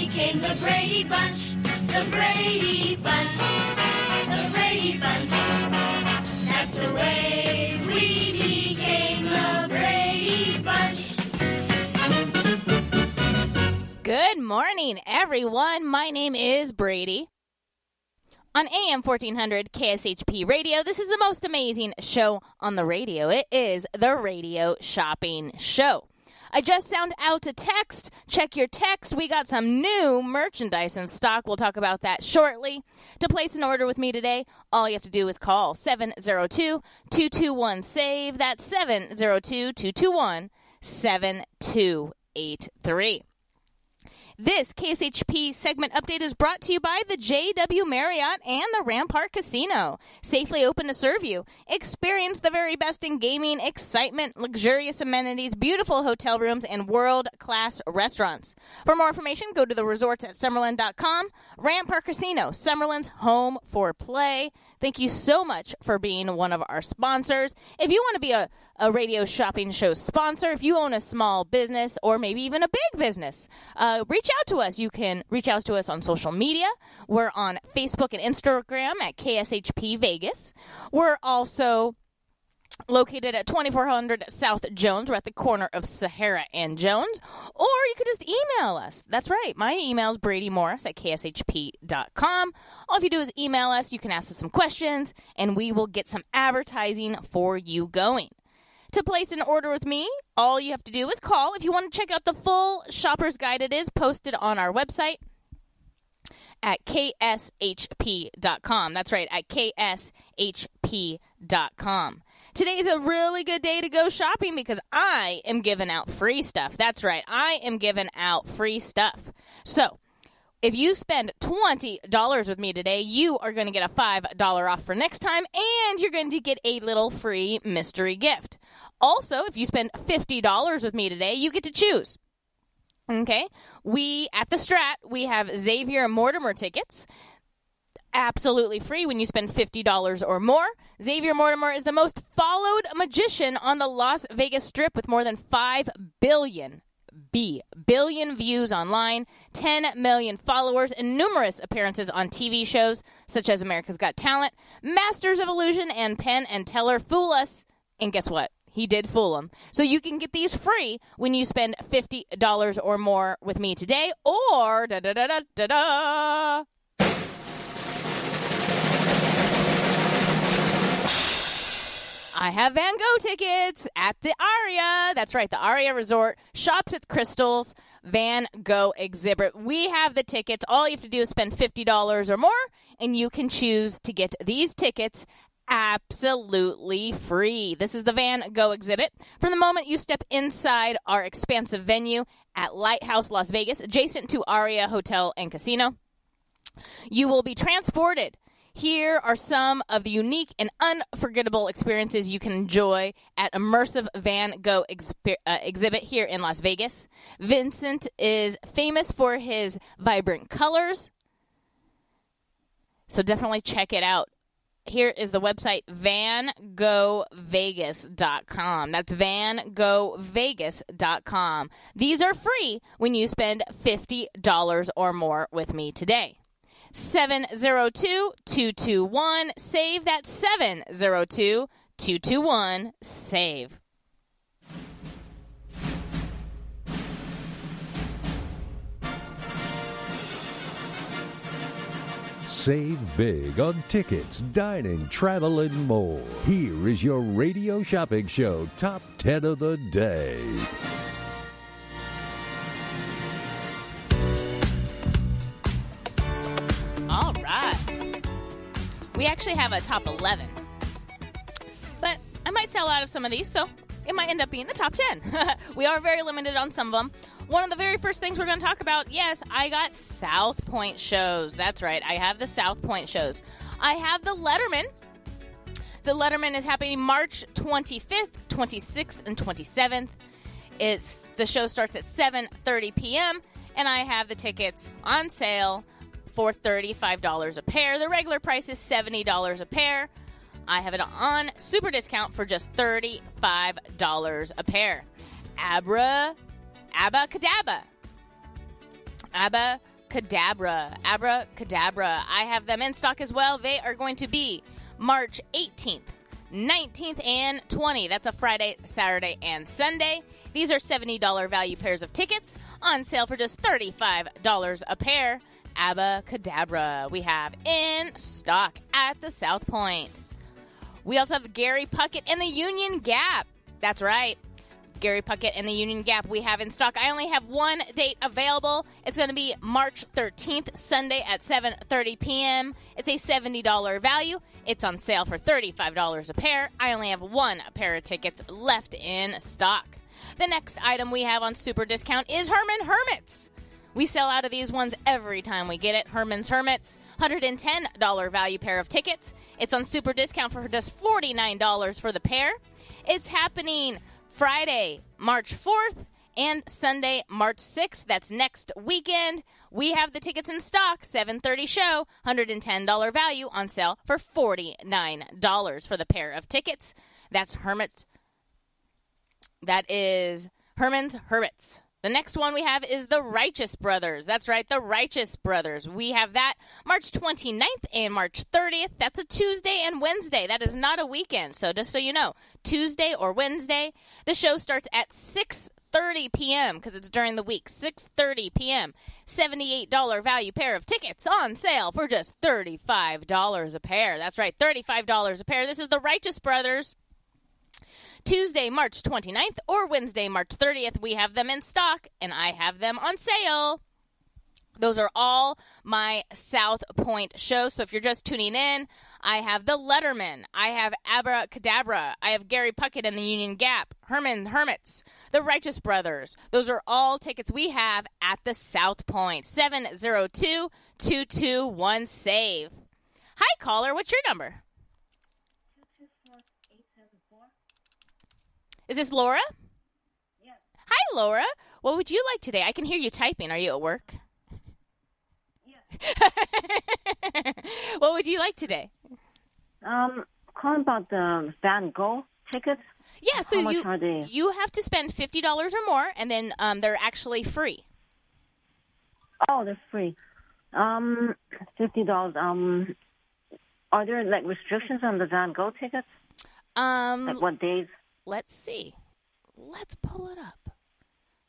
became the Brady Bunch. The Brady Bunch. The Brady Bunch. That's the way we became the Brady Bunch. Good morning, everyone. My name is Brady. On AM 1400 KSHP Radio, this is the most amazing show on the radio. It is the Radio Shopping Show. I just sound out a text. Check your text. We got some new merchandise in stock. We'll talk about that shortly. To place an order with me today, all you have to do is call 702 221 SAVE. That's 702 221 7283. This KSHP segment update is brought to you by the JW Marriott and the Rampart Casino. Safely open to serve you. Experience the very best in gaming, excitement, luxurious amenities, beautiful hotel rooms, and world class restaurants. For more information, go to the resorts at Summerlin.com. Rampart Casino, Summerlin's home for play. Thank you so much for being one of our sponsors. If you want to be a, a radio shopping show sponsor, if you own a small business or maybe even a big business, uh, reach out to us. You can reach out to us on social media. We're on Facebook and Instagram at KSHP Vegas. We're also located at 2400 South Jones. We're at the corner of Sahara and Jones. Or you could just email us. That's right. My email is Brady Morris at KSHP.com. All you do is email us. You can ask us some questions, and we will get some advertising for you going. To place an order with me, all you have to do is call. If you want to check out the full shopper's guide, it is posted on our website at kshp.com. That's right, at kshp.com. Today's a really good day to go shopping because I am giving out free stuff. That's right, I am giving out free stuff. So, if you spend $20 with me today, you are going to get a $5 off for next time, and you're going to get a little free mystery gift. Also, if you spend $50 with me today, you get to choose. Okay? We, at the Strat, we have Xavier Mortimer tickets. Absolutely free when you spend $50 or more. Xavier Mortimer is the most followed magician on the Las Vegas Strip with more than 5 billion B billion views online, 10 million followers, and numerous appearances on TV shows such as America's Got Talent, Masters of Illusion, and Penn and Teller Fool Us. And guess what? He did fool them. So you can get these free when you spend $50 or more with me today, or da da da da da da. I have Van Gogh tickets at the Aria. That's right, the Aria Resort. Shops at Crystals Van Gogh exhibit. We have the tickets. All you have to do is spend $50 or more, and you can choose to get these tickets absolutely free. This is the Van Gogh exhibit. From the moment you step inside our expansive venue at Lighthouse Las Vegas, adjacent to Aria Hotel and Casino, you will be transported. Here are some of the unique and unforgettable experiences you can enjoy at Immersive Van Gogh uh, exhibit here in Las Vegas. Vincent is famous for his vibrant colors, so definitely check it out. Here is the website vangovegas.com. That's vangovegas.com. These are free when you spend $50 or more with me today. 702 221 SAVE. That's 702 221 SAVE. Save big on tickets, dining, travel, and more. Here is your radio shopping show top 10 of the day. All right. We actually have a top 11. But I might sell out of some of these, so it might end up being the top 10. we are very limited on some of them. One of the very first things we're going to talk about yes, I got South Point shows. That's right. I have the South Point shows. I have the Letterman. The Letterman is happening March 25th, 26th, and 27th. It's the show starts at 7:30 p.m. and I have the tickets on sale for $35 a pair. The regular price is $70 a pair. I have it on super discount for just $35 a pair. Abra Abba Cadabra. Abba Cadabra. Abra Cadabra. I have them in stock as well. They are going to be March 18th, 19th, and 20th. That's a Friday, Saturday, and Sunday. These are $70 value pairs of tickets on sale for just $35 a pair. Abba Cadabra. We have in stock at the South Point. We also have Gary Puckett and the Union Gap. That's right. Gary Puckett and the Union Gap we have in stock. I only have one date available. It's going to be March 13th, Sunday at 7:30 p.m. It's a $70 value. It's on sale for $35 a pair. I only have one pair of tickets left in stock. The next item we have on super discount is Herman Hermits. We sell out of these ones every time we get it. Herman's Hermits, $110 value pair of tickets. It's on super discount for just $49 for the pair. It's happening Friday, March 4th, and Sunday, March 6th. That's next weekend. We have the tickets in stock. 7:30 show, $110 value on sale for $49 for the pair of tickets. That's Hermit. That is Herman's Hermits. The next one we have is the Righteous Brothers. That's right, the Righteous Brothers. We have that March 29th and March 30th. That's a Tuesday and Wednesday. That is not a weekend. So just so you know, Tuesday or Wednesday. The show starts at 6:30 p.m. because it's during the week. 6:30 p.m. $78 value pair of tickets on sale for just $35 a pair. That's right, $35 a pair. This is the Righteous Brothers. Tuesday, March 29th or Wednesday, March 30th. We have them in stock and I have them on sale. Those are all my South Point shows. So if you're just tuning in, I have the Letterman, I have Abracadabra, I have Gary Puckett and the Union Gap, Herman Hermits, the Righteous Brothers. Those are all tickets we have at the South Point. 702 221 SAVE. Hi, caller. What's your number? Is this Laura? Yes. Hi, Laura. What would you like today? I can hear you typing. Are you at work? Yes. what would you like today? Um, calling about the Van Gogh tickets. Yeah, so you you have to spend fifty dollars or more, and then um, they're actually free. Oh, they're free. Um, fifty dollars. Um, are there like restrictions on the Van Gogh tickets? Um, Like what days? Let's see. Let's pull it up.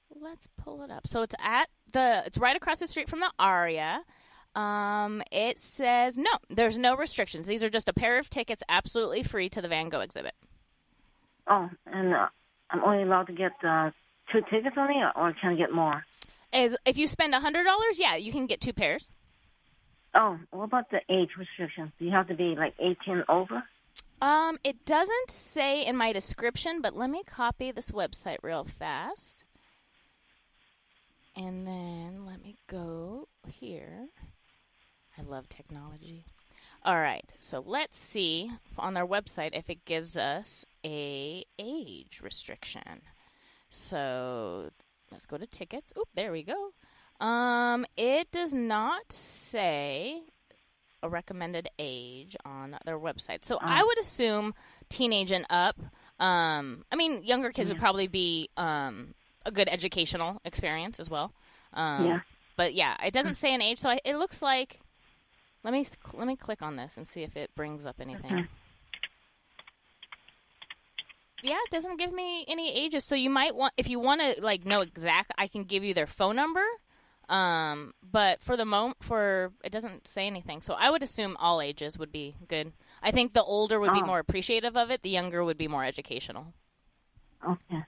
Let's pull it up. So it's at the it's right across the street from the Aria. Um, it says no, there's no restrictions. These are just a pair of tickets absolutely free to the Van Gogh exhibit. Oh, and uh, I'm only allowed to get uh, two tickets only, or, or can I get more? Is if you spend a hundred dollars, yeah, you can get two pairs. Oh, what about the age restrictions? Do you have to be like 18 over? Um, it doesn't say in my description, but let me copy this website real fast. And then let me go here. I love technology. All right, so let's see on their website if it gives us a age restriction. So let's go to tickets. Oop, there we go. Um, it does not say a recommended age on their website. So I would assume teenage and up. Um, I mean, younger kids would probably be um, a good educational experience as well. Um, Yeah. But yeah, it doesn't say an age, so I, it looks like. Let me let me click on this and see if it brings up anything. Yeah, it doesn't give me any ages. So you might want if you want to like know exact, I can give you their phone number. Um, but for the moment, for it doesn't say anything. So I would assume all ages would be good. I think the older would be Oh. more appreciative of it. The younger would be more educational. Okay.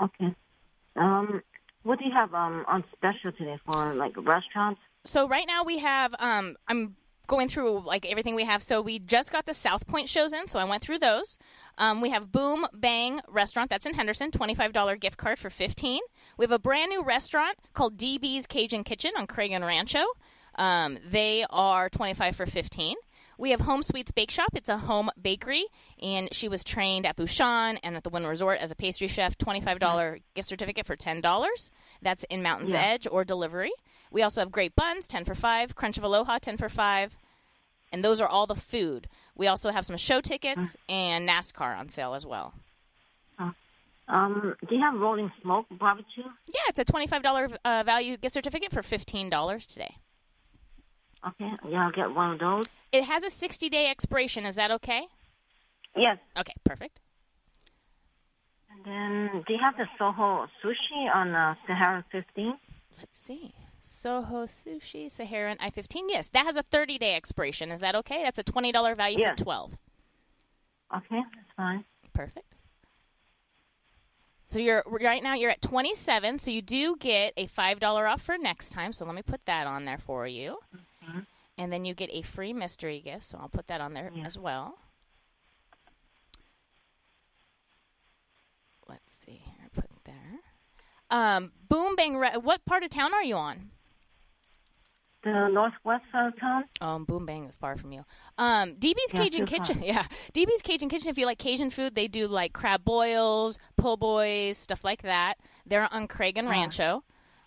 Okay. Um, what do you have um on special today for like restaurants? So right now we have um I'm going through like everything we have. So we just got the South Point shows in, so I went through those. Um, we have Boom Bang Restaurant that's in Henderson, twenty five dollar gift card for fifteen. We have a brand new restaurant called DB's Cajun Kitchen on Craig and Rancho. Um, they are twenty five for fifteen. We have Home Sweets Bake Shop. It's a home bakery, and she was trained at Bouchon and at the Wynn Resort as a pastry chef. Twenty-five dollar gift certificate for ten dollars. That's in Mountains Yeah. Edge or delivery. We also have Great Buns, ten for five. Crunch of Aloha, ten for five. And those are all the food. We also have some show tickets and NASCAR on sale as well. Um, do you have Rolling Smoke barbecue? Yeah, it's a twenty-five dollar uh, value gift certificate for fifteen dollars today. Okay, yeah, I'll get one of those. It has a sixty-day expiration. Is that okay? Yes. Okay, perfect. And then, do you have the Soho sushi on uh, Sahara 15? Let's see. Soho Sushi, Saharan I 15. Yes, that has a 30 day expiration. Is that okay? That's a $20 value Yeah. for 12. Okay, that's fine. Perfect. So you're right now you're at 27, so you do get a $5 off for next time. So let me put that on there for you. And then you get a free mystery gift, so I'll put that on there Yeah. as well. Let's see here, put there. Um, Boom Bang, Re- what part of town are you on? The northwest side of town? Um, Boom Bang is far from you. Um, DB's Yeah, Cajun too far. Kitchen. Yeah, DB's Cajun Kitchen. If you like Cajun food, they do like crab boils, po' boys, stuff like that. They're on Craig and Rancho.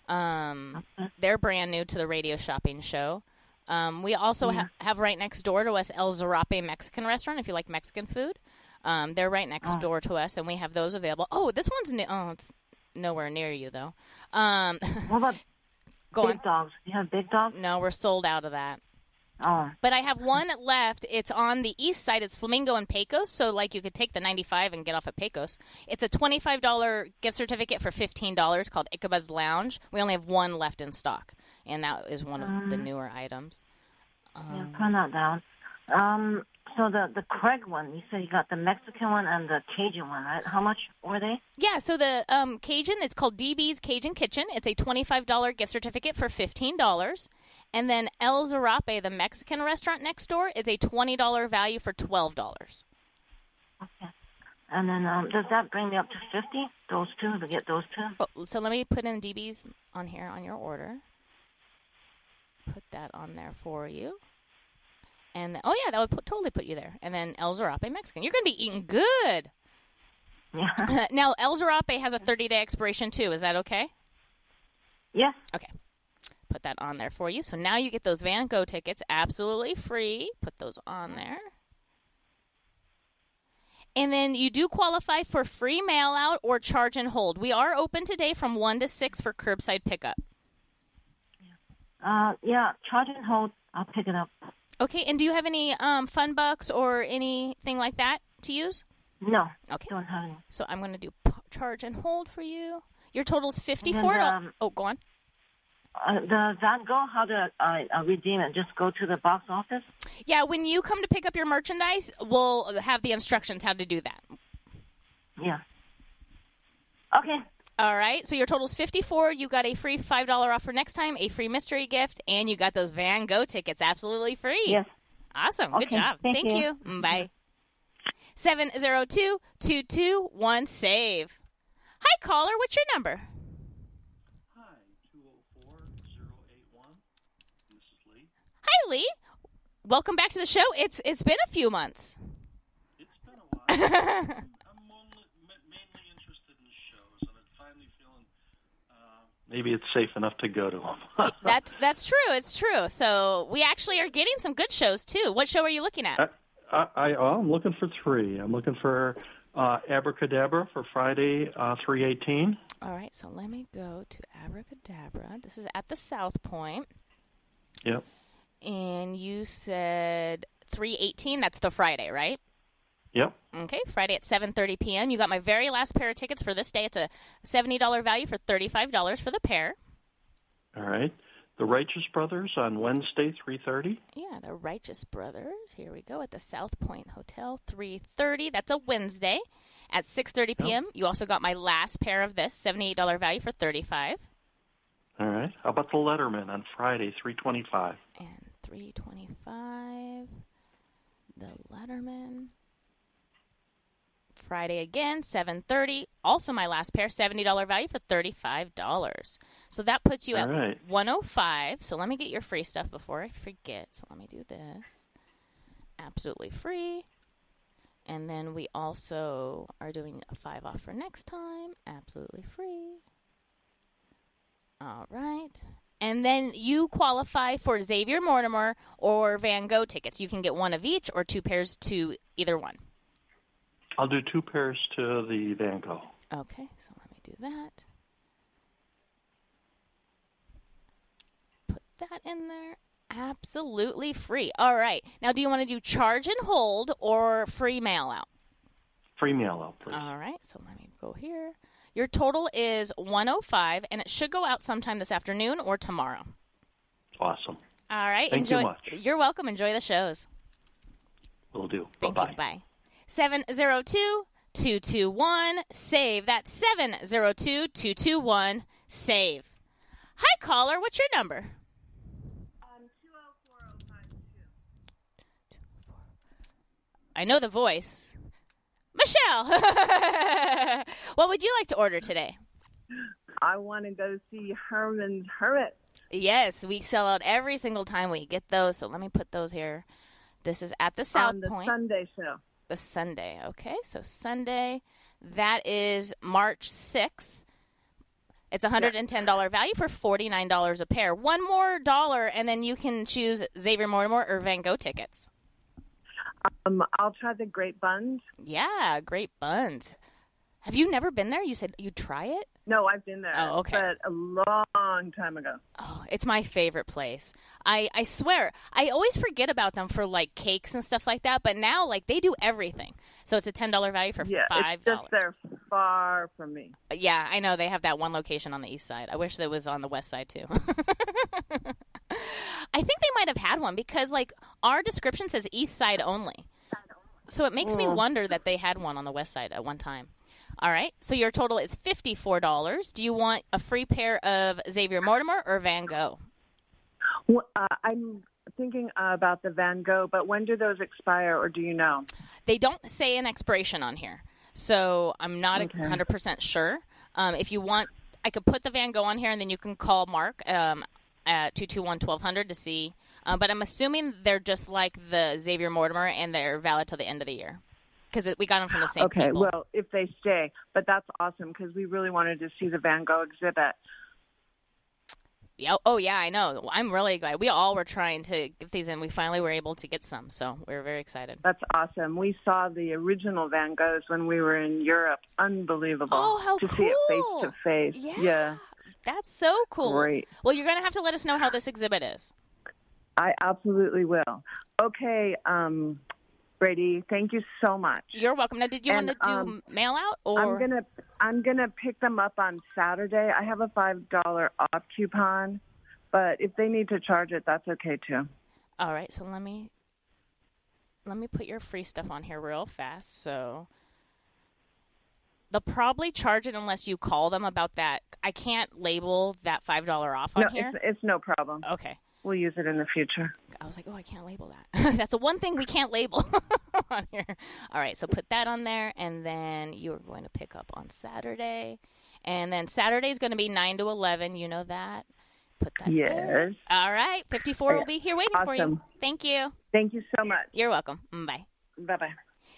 Um, Okay. they're brand new to the radio shopping show. Um, we also ha- have right next door to us El Zarape Mexican restaurant. If you like Mexican food, um, they're right next Oh. door to us, and we have those available. Oh, this one's new. Oh, it's nowhere near you though. Um, What about go big on. dogs? Do you have big dogs? No, we're sold out of that. Oh, But I have one left. It's on the east side. It's Flamingo and Pecos. So, like, you could take the 95 and get off at Pecos. It's a $25 gift certificate for $15 called Ichabod's Lounge. We only have one left in stock, and that is one of the newer items. yeah, turn that down. Um, so the the Craig one, you said you got the Mexican one and the Cajun one, right? How much were they? Yeah, so the um, Cajun, it's called DB's Cajun Kitchen. It's a $25 gift certificate for $15. And then El Zarape, the Mexican restaurant next door, is a $20 value for $12. Okay. And then um, does that bring me up to fifty? Those two to get those two. Oh, so let me put in DB's on here on your order. Put that on there for you. And oh yeah, that would put, totally put you there. And then El Zarape Mexican. You're going to be eating good. Yeah. now El Zarape has a 30 day expiration too. Is that okay? Yeah. Okay. Put that on there for you. So now you get those Van Gogh tickets absolutely free. Put those on there. And then you do qualify for free mail out or charge and hold. We are open today from 1 to 6 for curbside pickup. Uh, yeah. Charge and hold. I'll pick it up. Okay, and do you have any um, fun bucks or anything like that to use? No. Okay, Don't have any. so I'm going to do p- charge and hold for you. Your total's $54. um, oh, go on. Uh, the Van Gogh, how to uh, uh, redeem it? Just go to the box office. Yeah, when you come to pick up your merchandise, we'll have the instructions how to do that. Yeah. Okay. All right. So your total's 54. You got a free $5 off for next time, a free mystery gift, and you got those Van Gogh tickets absolutely free. Yes. Awesome. Good job. thank you. you. Mm, Bye. 702 221 save. Hi, caller. What's your number? Hi, 204-081. This is Lee. Hi, Lee. Welcome back to the show. It's It's been a few months. It's been a while. I'm, I'm only, ma- mainly interested in shows, and I'm finally feeling uh, maybe it's safe enough to go to them. That's that's true. It's true. So we actually are getting some good shows too. What show are you looking at? I, I, oh, I'm looking for three. I'm looking for uh, Abracadabra for Friday, uh, 318. All right. So let me go to Abracadabra. This is at the South Point, Yep. and you said three eighteen. That's the Friday, right? Yep. Okay, Friday at 7:30 p.m. You got my very last pair of tickets for this day. It's a $70 value for $35 for the pair. All right. The Righteous Brothers on Wednesday, 330. Yeah, the Righteous Brothers. Here we go at the South Point Hotel, 3:30. That's a Wednesday at 6:30 p.m. You also got my last pair of this, $78 value for 35 All right. How about the Letterman on Friday, 325? and 325 the Letterman. Friday again, 7:30. Also my last pair, $70 value for $35. So that puts you All at right. 105. So let me get your free stuff before I forget. So let me do this. Absolutely free. And then we also are doing a 5 off for next time. Absolutely free. All right. And then you qualify for Xavier Mortimer or Van Gogh tickets. You can get one of each or two pairs to either one. I'll do two pairs to the Van Gogh. Okay, so let me do that. Put that in there. Absolutely free. All right. Now, do you want to do charge and hold or free mail out? Free mail out, please. All right. So let me go here. Your total is 105 and it should go out sometime this afternoon or tomorrow. awesome. All right. Thank you enjoy much. You're welcome. Enjoy the shows. Will do. Thank Bye-bye. you. Bye. 702 221 SAVE. That's 702 221 SAVE. Hi, caller. What's your number? Um, oh oh I know the voice. Michelle. what would you like to order today? I want to go see Herman's Hermit. Yes, we sell out every single time we get those. So let me put those here. This is at the South on the Point. Sunday show. The Sunday. Okay, so Sunday, that is March 6th. It's a $110 value for $49 a pair. One more dollar, and then you can choose Xavier Mortimer or Van Gogh tickets. Um, I'll try the Great Buns. Yeah, great buns. Have you never been there? You said you'd try it? No, I've been there. Oh, okay. But a long time ago. Oh, it's my favorite place. I, I swear, I always forget about them for like cakes and stuff like that, but now like they do everything. So it's a $10 value for Yeah, $5. it's just they're far from me. Yeah, I know they have that one location on the east side. I wish that was on the west side too. I think they might have had one because like our description says east side only. So it makes me hmm. wonder that they had one on the west side at one time. All right. So your total is $54. Do you want a free pair of Xavier Mortimer or Van Gogh? Well, Uh, I'm thinking about the Van Gogh, but when do those expire, or do you know? They don't say an expiration on here. So I'm not a Okay. 100% sure. Um, if you want, I could put the Van Gogh on here and then you can call Mark um, at 221 1200 to see. Uh, but I'm assuming they're just like the Xavier Mortimer and they're valid till the end of the year. Because we got them from the same okay, people. well, if they stay, but that's awesome because we really wanted to see the Van Gogh exhibit. Yeah, oh, yeah, I know. I'm really glad. We all were trying to get these in. We finally were able to get some. So we're very excited. That's awesome. We saw the original Van Goghs when we were in Europe. Unbelievable. Oh, how to see it face to face. Yeah. That's so cool. Great. Well, you're going to have to let us know how this exhibit is. I absolutely will. Okay, um, Brady, thank you so much. You're welcome. Now, did you And, want to do um, mail out or? I'm gonna I'm gonna pick them up on Saturday. I have a five dollar off coupon, but if they need to charge it, that's okay too. All right. So let me let me put your free stuff on here real fast. So they'll probably charge it unless you call them about that. I can't label that five dollar off on No, here. it's it's no problem. Okay. We'll use it in the future. I was like, oh, I can't label that. That's the one thing we can't label on here. All right, so put that on there, and then you're going to pick up on Saturday, and then Saturday is going to be nine to eleven. You know that. Put that. there. Yes. All right, fifty-four will be here waiting for you. Thank you. Thank you so much. You're welcome. Mm, Bye. Bye bye.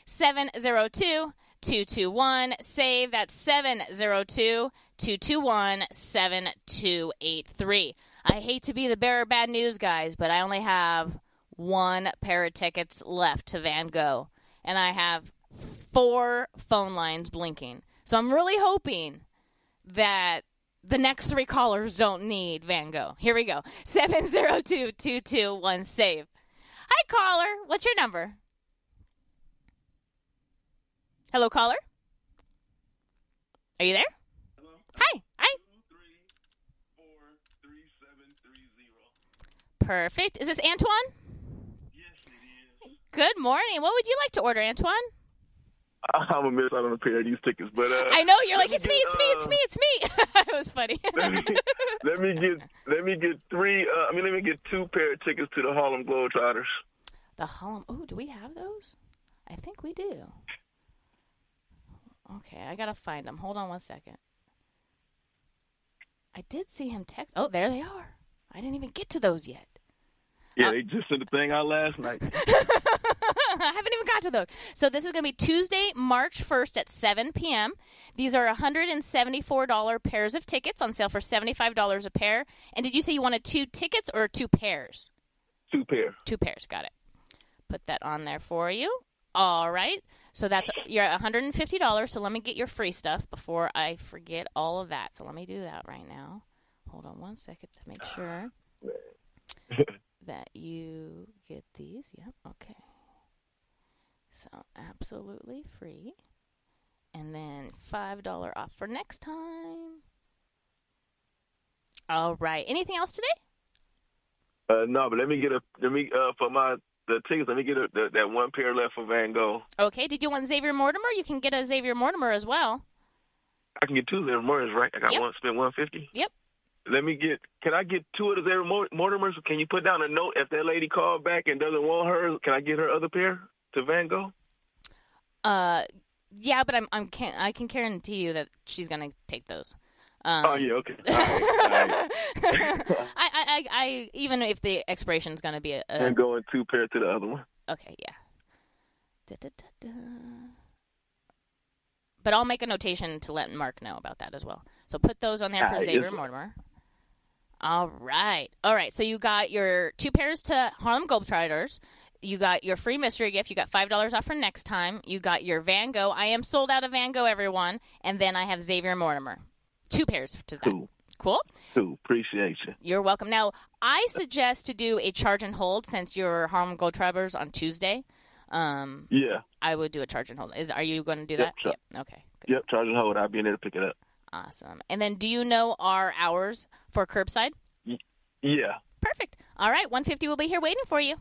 702 221 save that's 702 221 7283 i hate to be the bearer of bad news guys but i only have one pair of tickets left to van gogh and i have four phone lines blinking so i'm really hoping that the next three callers don't need van gogh here we go 702 221 save hi caller what's your number Hello, caller. Are you there? Hello. Hi. Hi. Perfect. Is this Antoine? Yes, Good morning. What would you like to order, Antoine? I'm gonna miss out on a pair of these tickets, but uh, I know you're like it's me, get, it's me, it's uh, me, it's me. it was funny. let me let me get let me get three. Uh, I mean, let me get two pair of tickets to the Harlem Globetrotters. the Harlem. Oh, do we have those? I think we do. Okay, I gotta find them. Hold on one second. I did see him text. Oh, there they are. I didn't even get to those yet. Yeah, they just sent the thing out last night. I haven't even got to those. So this is going to be Tuesday, March 1st at 7 p.m. These are $174 pairs of tickets on sale for $75 a pair. And did you say you wanted two tickets or two pairs? two pair. Two pairs. Got it. Put that on there for you. All right. So that's you're at $150. So let me get your free stuff before I forget all of that. So let me do that right now. Hold on one second to make sure that you get these. Yep. Okay. So absolutely free. And then $5 off for next time. All right. Anything else today? Uh, no, but let me get a let me uh for my the tickets. Let me get a, the, that one pair left for Van Gogh. Okay. Did you want Xavier Mortimer? You can get a Xavier Mortimer as well. I can get two Xavier Mortimers, right? I got Yep. one spend one fifty. Yep. Let me get. Can I get two of the Mortimers? Can you put down a note if that lady called back and doesn't want her? Can I get her other pair to Van Gogh? Uh, yeah, but I'm I'm can I can guarantee you that she's gonna take those. Um, oh yeah, okay. All right, all right. I, I, I, even if the expiration is gonna be a, a and going two pair to the other one. okay, yeah. Da-da-da-da. But I'll make a notation to let Mark know about that as well. So put those on there for Xavier. Mortimer. All right. All right. So you got your two pairs to Harlem Globetrotters. You got your free mystery gift. You got $5 off for next time. You got your Van Gogh. I am sold out of Van Gogh, everyone. And then I have Xavier Mortimer. Two pairs to that. Cool. Cool. Cool. Appreciate you. You're welcome. Now, I suggest to do a charge and hold since your Harlem Globetrotters on Tuesday. Um, Yeah. I would do a charge and hold. Is are you going to do Yep, that? sure. Yep. Okay. Good. Yep. Charge and hold. I'll be in there to pick it up. Awesome. And then, do you know our hours for curbside? Yeah. Perfect. All right, 150 will be here waiting for you.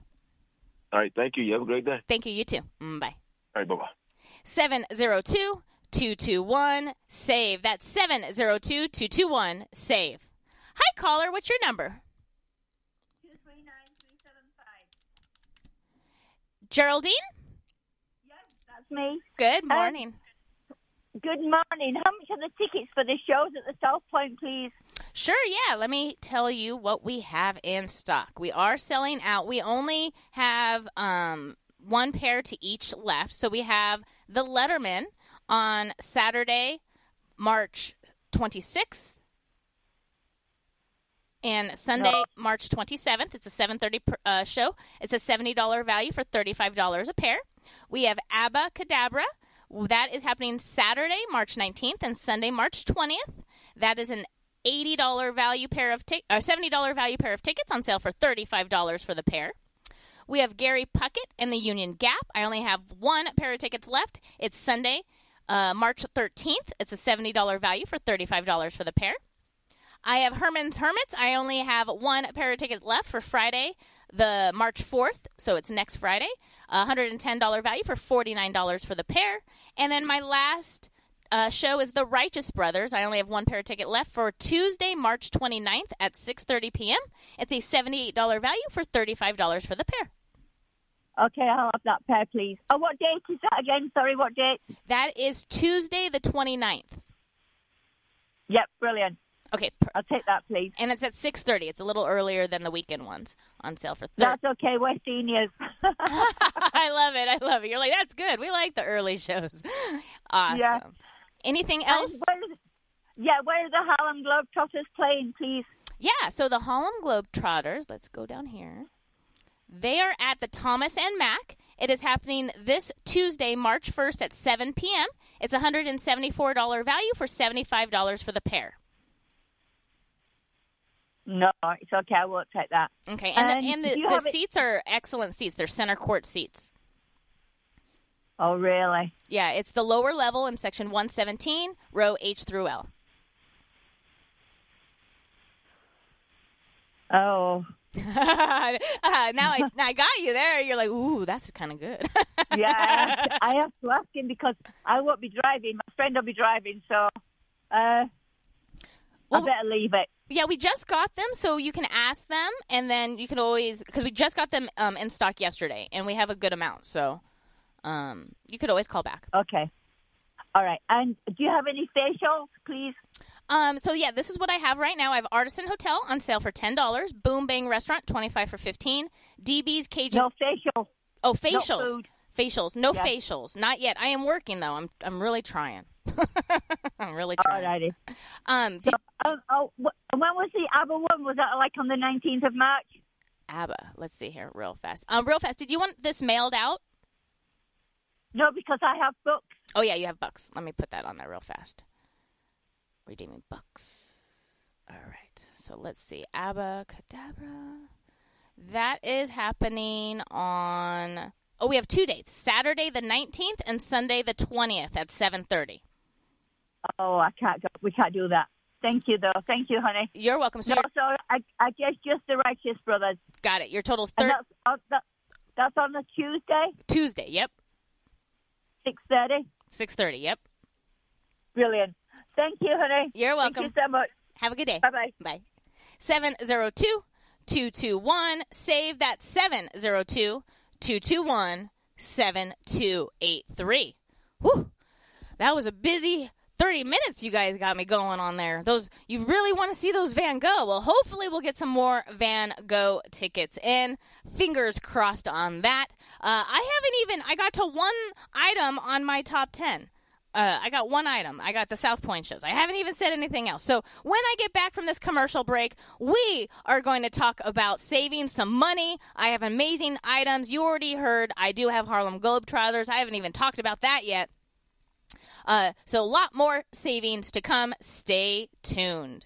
All right. Thank you. You have a great day. Thank you. You too. Mm, bye. All right. Bye bye. 702 221 SAVE. That's 702 221 SAVE. Hi, caller. What's your number? Geraldine? Yes, that's me. Good morning. Good morning. How much are the tickets for the shows at the South Point, please? Sure, yeah. Let me tell you what we have in stock. We are selling out. We only have um, one pair to each left. So we have the Letterman on Saturday, March 26th. And Sunday, March 27th, it's a 7:30 uh, show. It's a $70 value for $35 a pair. We have Abba Cadabra. That is happening Saturday, March 19th, and Sunday, March 20th. That is an $80 value pair of tic- uh, $70 value pair of tickets on sale for $35 for the pair. We have Gary Puckett and the Union Gap. I only have one pair of tickets left. It's Sunday, uh, March 13th. It's a $70 value for $35 for the pair. I have Herman's Hermits. I only have one pair of tickets left for Friday, the March 4th, so it's next Friday. A $110 value for $49 for the pair. And then my last uh, show is The Righteous Brothers. I only have one pair of ticket left for Tuesday, March 29th at 6:30 p.m. It's a $78 value for $35 for the pair. Okay, I'll have that pair, please. Oh, what date is that again? Sorry, what date? That is Tuesday the 29th. Yep, brilliant. Okay, per- I'll take that, please. and it's at 6:30. It's a little earlier than the weekend ones on sale for 30 That's okay. We're seniors. I love it. I love it. You're like, that's good. We like the early shows. Awesome. Yeah. Anything else? where is- yeah, where are the Harlem Globetrotters playing, please? Yeah, so the Harlem Globetrotters, let's go down here. They are at the Thomas and Mack. It is happening this Tuesday, March 1st at 7 p.m. It's a $174 value for $75 for the pair. No, it's okay. I won't take that. Okay, and, And the, and the, the have it- seats are excellent seats. They're center court seats. Oh, really? Yeah, it's the lower level in section 117, row H through L. Oh, uh, now I, I got you there. You're like, ooh, that's kind of good. yeah. I have, to, I have to ask him because I won't be driving. My friend will be driving, so uh, I Well- better leave it. Yeah, we just got them, so you can ask them, and then you can always because we just got them um, in stock yesterday, and we have a good amount, so um, you could always call back. Okay. All right. And do you have any facials, please? Um, so yeah, this is what I have right now. I have Artisan Hotel on sale for ten dollars, Boom Bang Restaurant twenty five for fifteen, DB's Cajun. No facial. oh, facials, food. facials, no Yeah. facials, not yet. I am working though. I'm I'm really trying. I'm really trying. righty. Um, did Oh, oh, when was the ABBA one? Was that like on the 19th of March? ABBA? Let's see here, real fast. Um, real fast. Did you want this mailed out? No, because I have books. Oh yeah, you have books. Let me put that on there real fast. Redeeming books. All right. So let's see. Abba Cadabra. That is happening on. Oh, we have two dates: Saturday the nineteenth and Sunday the twentieth at seven thirty. Oh, I can't go. We can't do that. Thank you, though. Thank you, honey. You're welcome. So No, so I, I guess just the Righteous Brothers. got it. Your total's And thir- that's, that, that's on a Tuesday, Tuesday. Yep. 6.30. Six thirty. Yep. Brilliant. Thank you, honey. You're welcome. Thank you so much. Have a good day. Bye-bye. Bye. 702 221. Save that 702 221 7283. Whew. That was a busy 30 minutes you guys got me going on there. Those you really want to see those Van Gogh. Well, hopefully we'll get some more Van Gogh tickets in. Fingers crossed on that. Uh, I haven't even I got to one item on my top 10. Uh, I got one item. I got the South Point shows. I haven't even said anything else. So when I get back from this commercial break, we are going to talk about saving some money. I have amazing items. You already heard I do have Harlem Globetrotters. Trousers. I haven't even talked about that yet. Uh, so a lot more savings to come. Stay tuned.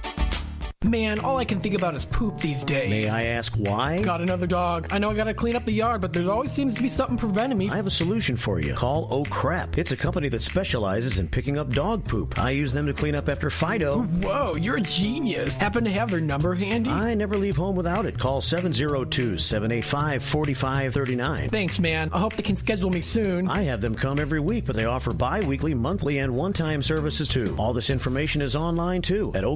Man, all I can think about is poop these days. May I ask why? Got another dog. I know I gotta clean up the yard, but there always seems to be something preventing me. I have a solution for you. Call Oh Crap. It's a company that specializes in picking up dog poop. I use them to clean up after Fido. Whoa, you're a genius. Happen to have their number handy? I never leave home without it. Call 702 785 4539. Thanks, man. I hope they can schedule me soon. I have them come every week, but they offer bi weekly, monthly, and one time services too. All this information is online too at oh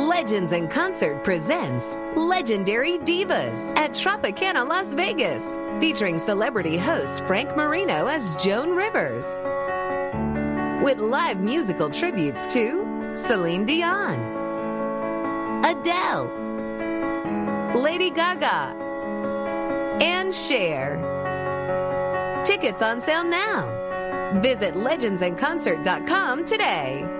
Legends in Concert presents Legendary Divas at Tropicana Las Vegas, featuring celebrity host Frank Marino as Joan Rivers. With live musical tributes to Celine Dion, Adele, Lady Gaga, and Cher. Tickets on sale now. Visit legendsinconcert.com today.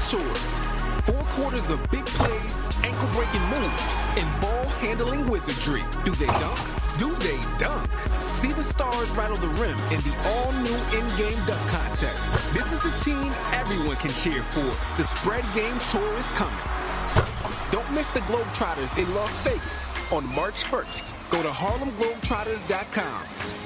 tour. Four quarters of big plays, ankle-breaking moves, and ball-handling wizardry. Do they dunk? Do they dunk? See the stars rattle the rim in the all-new in-game dunk contest. This is the team everyone can cheer for. The Spread Game Tour is coming. Don't miss the Globetrotters in Las Vegas on March 1st. Go to harlemglobetrotters.com.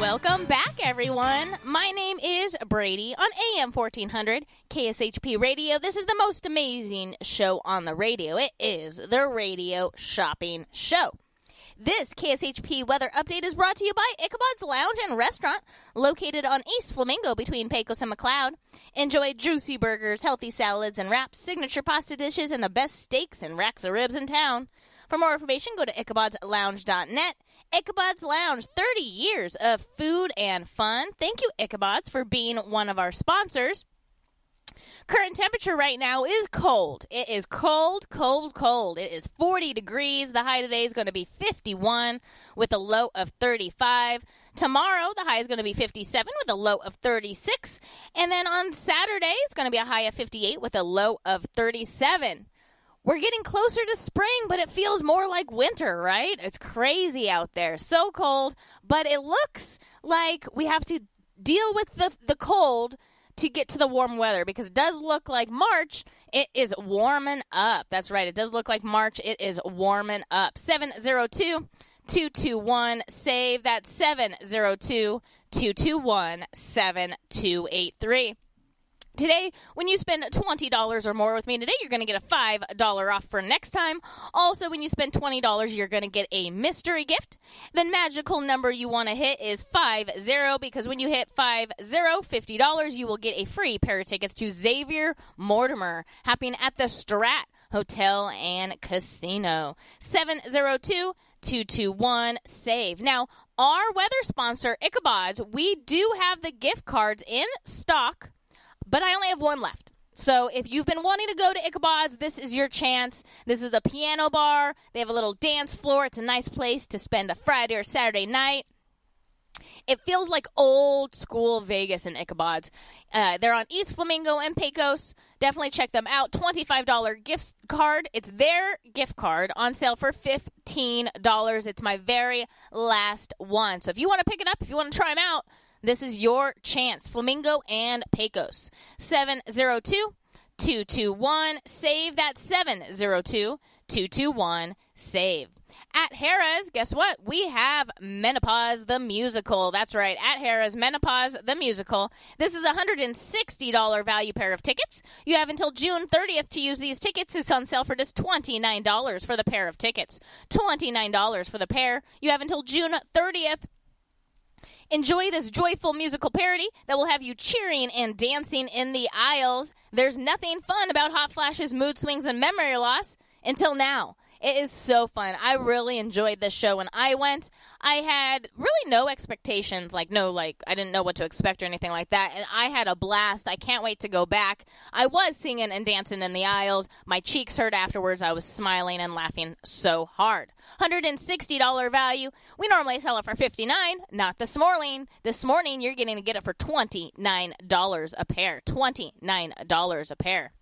Welcome back, everyone. My name is Brady on AM 1400 KSHP Radio. This is the most amazing show on the radio. It is the Radio Shopping Show. This KSHP weather update is brought to you by Ichabod's Lounge and Restaurant, located on East Flamingo between Pecos and McLeod. Enjoy juicy burgers, healthy salads and wraps, signature pasta dishes, and the best steaks and racks of ribs in town. For more information, go to ichabodslounge.net. Ichabod's Lounge, 30 years of food and fun. Thank you, Ichabod's, for being one of our sponsors. Current temperature right now is cold. It is cold, cold, cold. It is 40 degrees. The high today is going to be 51 with a low of 35. Tomorrow, the high is going to be 57 with a low of 36. And then on Saturday, it's going to be a high of 58 with a low of 37. We're getting closer to spring, but it feels more like winter, right? It's crazy out there. So cold, but it looks like we have to deal with the, the cold to get to the warm weather because it does look like March. It is warming up. That's right. It does look like March. It is warming up. 702 221 save. That's 702 221 7283. Today, when you spend $20 or more with me today, you're going to get a $5 off for next time. Also, when you spend $20, you're going to get a mystery gift. The magical number you want to hit is 50 because when you hit 50, $50, you will get a free pair of tickets to Xavier Mortimer happening at the Strat Hotel and Casino. 702 221 SAVE. Now, our weather sponsor, Ichabod's, we do have the gift cards in stock but I only have one left. So if you've been wanting to go to Ichabod's, this is your chance. This is the piano bar. They have a little dance floor. It's a nice place to spend a Friday or Saturday night. It feels like old school Vegas and Ichabod's. Uh, they're on East Flamingo and Pecos. Definitely check them out. $25 gift card. It's their gift card on sale for $15. It's my very last one. So if you want to pick it up, if you want to try them out, this is your chance. Flamingo and Pecos. 702 221 SAVE. That's 702 221 SAVE. At Harrah's, guess what? We have Menopause the Musical. That's right. At Harrah's, Menopause the Musical. This is a $160 value pair of tickets. You have until June 30th to use these tickets. It's on sale for just $29 for the pair of tickets. $29 for the pair. You have until June 30th Enjoy this joyful musical parody that will have you cheering and dancing in the aisles. There's nothing fun about hot flashes, mood swings, and memory loss until now. It is so fun. I really enjoyed this show when I went. I had really no expectations, like no like I didn't know what to expect or anything like that, and I had a blast. I can't wait to go back. I was singing and dancing in the aisles. My cheeks hurt afterwards. I was smiling and laughing so hard. $160 value. We normally sell it for 59, not this morning. This morning you're getting to get it for $29 a pair. $29 a pair.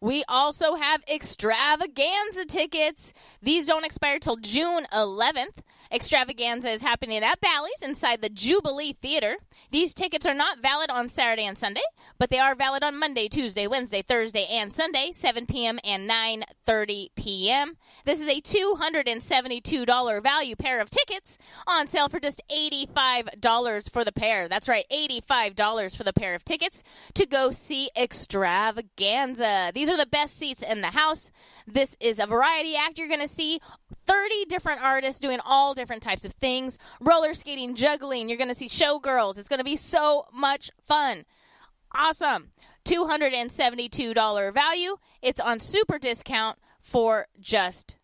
We also have extravaganza tickets. These don't expire till June 11th. Extravaganza is happening at Bally's inside the Jubilee Theater. These tickets are not valid on Saturday and Sunday, but they are valid on Monday, Tuesday, Wednesday, Thursday, and Sunday, 7 p.m. and 9:30 p.m. This is a $272 value pair of tickets on sale for just $85 for the pair. That's right, $85 for the pair of tickets to go see Extravaganza. These are the best seats in the house. This is a variety act. You're going to see 30 different artists doing all different types of things roller skating, juggling. You're going to see showgirls. It's going to be so much fun. Awesome. $272 value. It's on super discount for just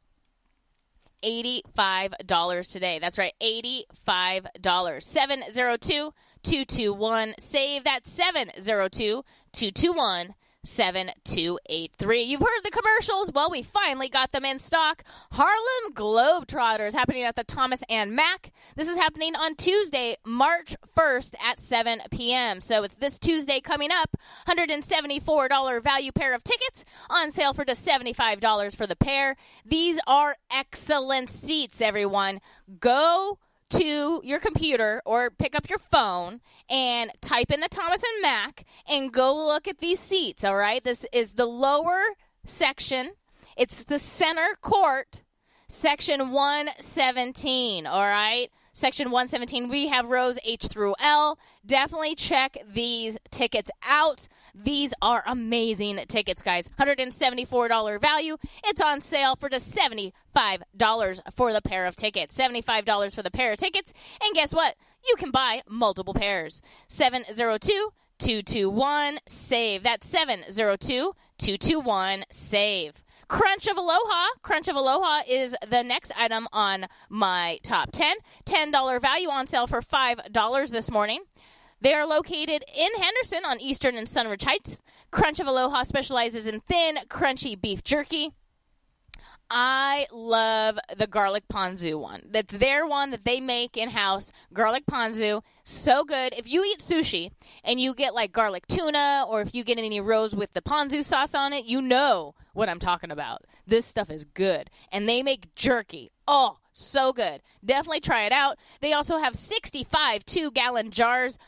$85 today. That's right, $85. 702 221 save. That's 702 221 7283. You've heard the commercials. Well, we finally got them in stock. Harlem Globetrotters happening at the Thomas and Mack. This is happening on Tuesday, March 1st at 7 p.m. So it's this Tuesday coming up. $174 value pair of tickets on sale for just $75 for the pair. These are excellent seats, everyone. Go to your computer or pick up your phone and type in the Thomas and Mack and go look at these seats, all right? This is the lower section. It's the center court, section 117, all right? Section 117, we have rows H through L. Definitely check these tickets out. These are amazing tickets, guys. $174 value. It's on sale for just $75 for the pair of tickets. $75 for the pair of tickets. And guess what? You can buy multiple pairs. 702 221 SAVE. That's 702 221 SAVE. Crunch of Aloha. Crunch of Aloha is the next item on my top 10. $10 value on sale for $5 this morning. They are located in Henderson on Eastern and Sunridge Heights. Crunch of Aloha specializes in thin, crunchy beef jerky. I love the garlic ponzu one. That's their one that they make in house. Garlic ponzu, so good. If you eat sushi and you get like garlic tuna, or if you get any rolls with the ponzu sauce on it, you know what I'm talking about. This stuff is good, and they make jerky. Oh, so good. Definitely try it out. They also have 65 two gallon jars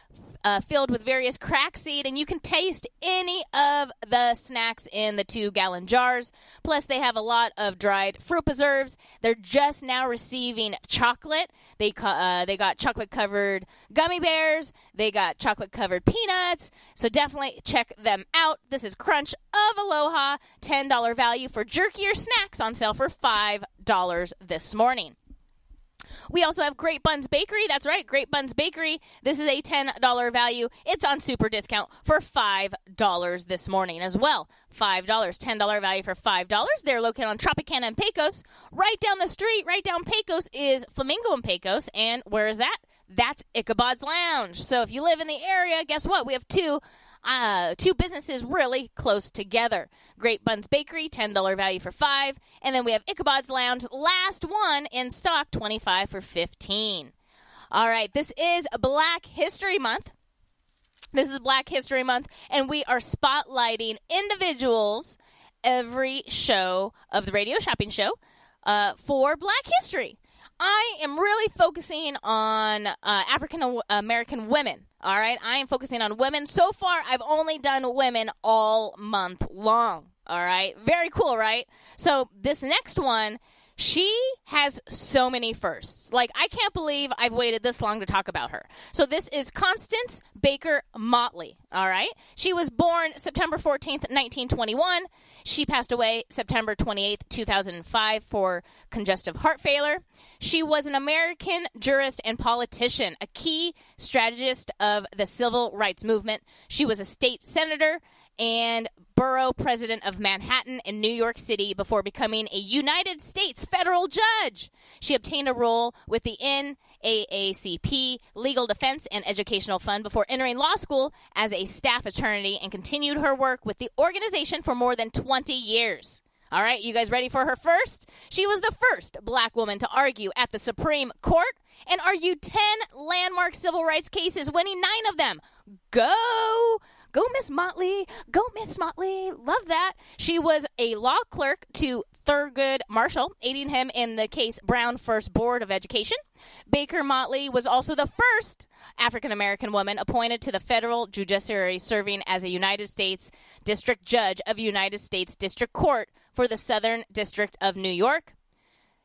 uh, filled with various crack seed, and you can taste any of the snacks in the two gallon jars. Plus, they have a lot of dried fruit preserves. They're just now receiving chocolate. They uh, they got chocolate covered gummy bears. They got chocolate covered peanuts. So definitely check them out. This is Crunch of Aloha, ten dollar value for jerkier snacks on sale for five dollars this morning. We also have Great Buns Bakery. That's right, Great Buns Bakery. This is a $10 value. It's on super discount for $5 this morning as well. $5, $10 value for $5. They're located on Tropicana and Pecos. Right down the street, right down Pecos, is Flamingo and Pecos. And where is that? That's Ichabod's Lounge. So if you live in the area, guess what? We have two uh, two businesses really close together. Great Buns Bakery, $10 value for 5 And then we have Ichabod's Lounge, last one in stock, 25 for 15 All right, this is Black History Month. This is Black History Month, and we are spotlighting individuals every show of the radio shopping show uh, for Black History. I am really focusing on uh, African American women. All right, I am focusing on women. So far, I've only done women all month long. All right, very cool, right? So this next one, She has so many firsts. Like, I can't believe I've waited this long to talk about her. So, this is Constance Baker Motley. All right. She was born September 14th, 1921. She passed away September 28th, 2005 for congestive heart failure. She was an American jurist and politician, a key strategist of the civil rights movement. She was a state senator and borough president of Manhattan in New York City before becoming a United States federal judge. She obtained a role with the NAACP Legal Defense and Educational Fund before entering law school as a staff attorney and continued her work with the organization for more than 20 years. All right, you guys ready for her first? She was the first black woman to argue at the Supreme Court and argued 10 landmark civil rights cases, winning nine of them. Go! Go, Miss Motley. Go, Miss Motley. Love that. She was a law clerk to Thurgood Marshall, aiding him in the case Brown versus Board of Education. Baker Motley was also the first African American woman appointed to the federal judiciary, serving as a United States District Judge of United States District Court for the Southern District of New York.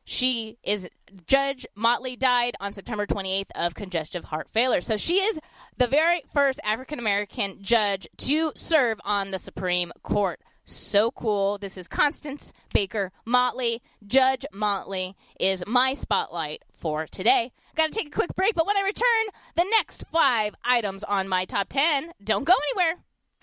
She is Judge Motley died on September 28th of congestive heart failure. So she is the very first African American judge to serve on the Supreme Court. So cool. This is Constance Baker Motley. Judge Motley is my spotlight for today. Got to take a quick break, but when I return, the next five items on my top 10. Don't go anywhere.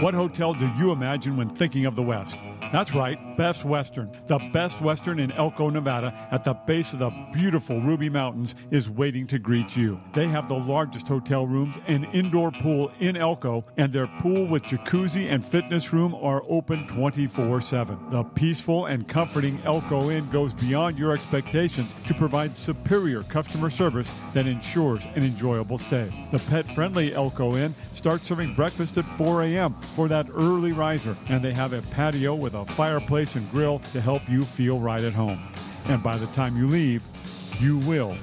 What hotel do you imagine when thinking of the West? That's right, Best Western. The Best Western in Elko, Nevada, at the base of the beautiful Ruby Mountains, is waiting to greet you. They have the largest hotel rooms and indoor pool in Elko, and their pool with jacuzzi and fitness room are open 24 7. The peaceful and comforting Elko Inn goes beyond your expectations to provide superior customer service that ensures an enjoyable stay. The pet friendly Elko Inn starts serving breakfast at 4 a.m. for that early riser, and they have a patio with a fireplace and grill to help you feel right at home. And by the time you leave, you will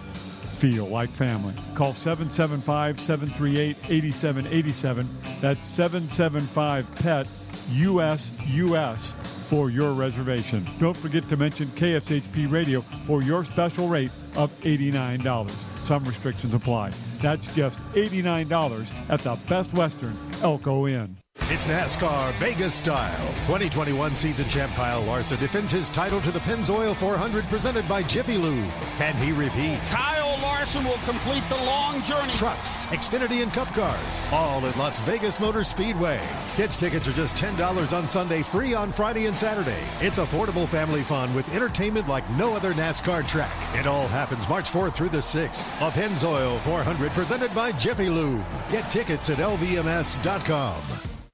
feel like family. Call 775 738 8787. That's 775 PET US US for your reservation. Don't forget to mention KSHP Radio for your special rate of $89. Some restrictions apply. That's just $89 at the Best Western Elko Inn. It's NASCAR Vegas style. 2021 season champ Kyle Larson defends his title to the Pennzoil 400 presented by Jiffy Lube. Can he repeat? Kyle Larson will complete the long journey. Trucks, Xfinity, and Cup cars. All at Las Vegas Motor Speedway. Kids tickets are just $10 on Sunday, free on Friday and Saturday. It's affordable family fun with entertainment like no other NASCAR track. It all happens March 4th through the 6th. A Pennzoil 400 presented by Jiffy Lube. Get tickets at LVMS.com.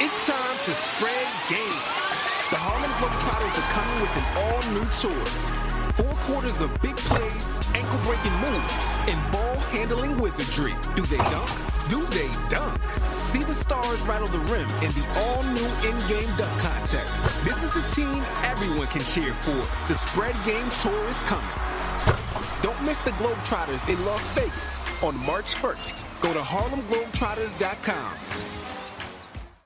It's time to spread game. The Harlem Globetrotters are coming with an all-new tour. Four quarters of big plays, ankle-breaking moves, and ball-handling wizardry. Do they dunk? Do they dunk? See the stars rattle the rim in the all-new in-game dunk contest. This is the team everyone can cheer for. The Spread Game Tour is coming. Don't miss the Globetrotters in Las Vegas on March 1st. Go to harlemglobetrotters.com.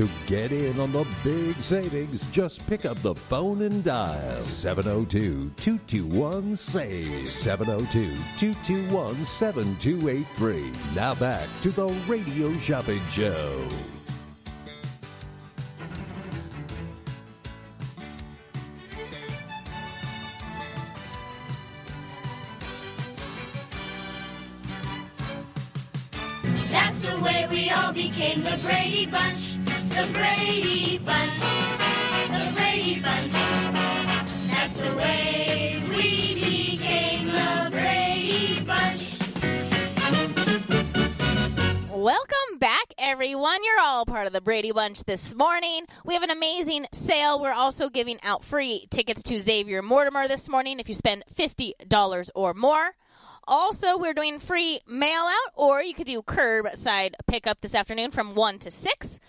To get in on the big savings, just pick up the phone and dial 702 221 SAVE. 702 221 7283. Now back to the Radio Shopping Show. That's the way we all became the Brady Bunch. The Brady Bunch. The Brady Bunch. That's the way we became the Brady Bunch. Welcome back, everyone. You're all part of the Brady Bunch this morning. We have an amazing sale. We're also giving out free tickets to Xavier Mortimer this morning if you spend $50 or more. Also, we're doing free mail out, or you could do curbside pickup this afternoon from 1 to 6.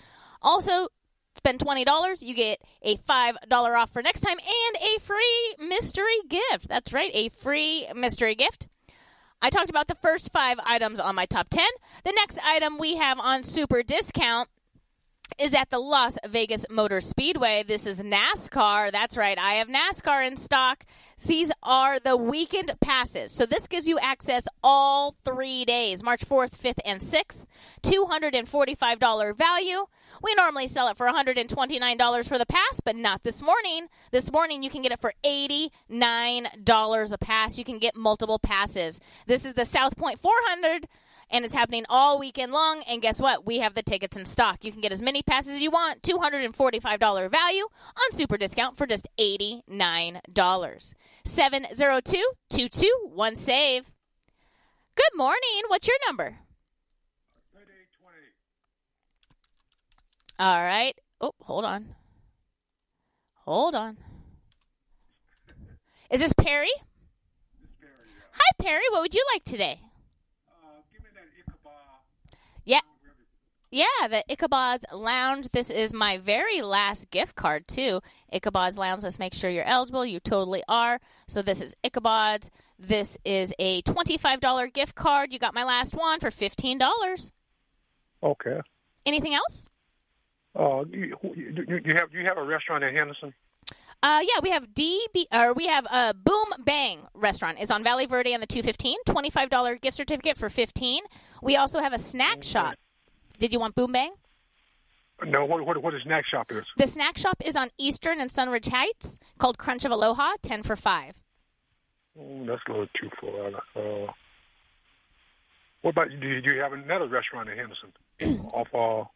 Also, spend $20, you get a $5 off for next time and a free mystery gift. That's right, a free mystery gift. I talked about the first five items on my top 10. The next item we have on super discount is at the Las Vegas Motor Speedway. This is NASCAR. That's right. I have NASCAR in stock. These are the weekend passes. So this gives you access all three days March 4th, 5th, and 6th. $245 value. We normally sell it for $129 for the pass, but not this morning. This morning you can get it for $89 a pass. You can get multiple passes. This is the South Point 400 and it's happening all weekend long. And guess what? We have the tickets in stock. You can get as many passes as you want. $245 value on super discount for just $89. 702 221 SAVE. Good morning. What's your number? All right. Oh, hold on. Hold on. Is this Perry? Hi, Perry. What would you like today? Yeah. Yeah, the Ichabod's Lounge. This is my very last gift card, too. Ichabod's Lounge. Let's make sure you're eligible. You totally are. So, this is Ichabod's. This is a $25 gift card. You got my last one for $15. Okay. Anything else? Uh, you, you, you have you have a restaurant in Henderson? Uh, yeah, we have DB, or we have a Boom Bang restaurant. It's on Valley Verde on the 215. $25 gift certificate for 15 We also have a snack shop. Did you want Boom Bang? No. What what what a snack shop is? The snack shop is on Eastern and Sunridge Heights called Crunch of Aloha, 10 for 5 Oh, that's a little too far. Uh, what about do you, do you have another restaurant in Henderson? Off uh,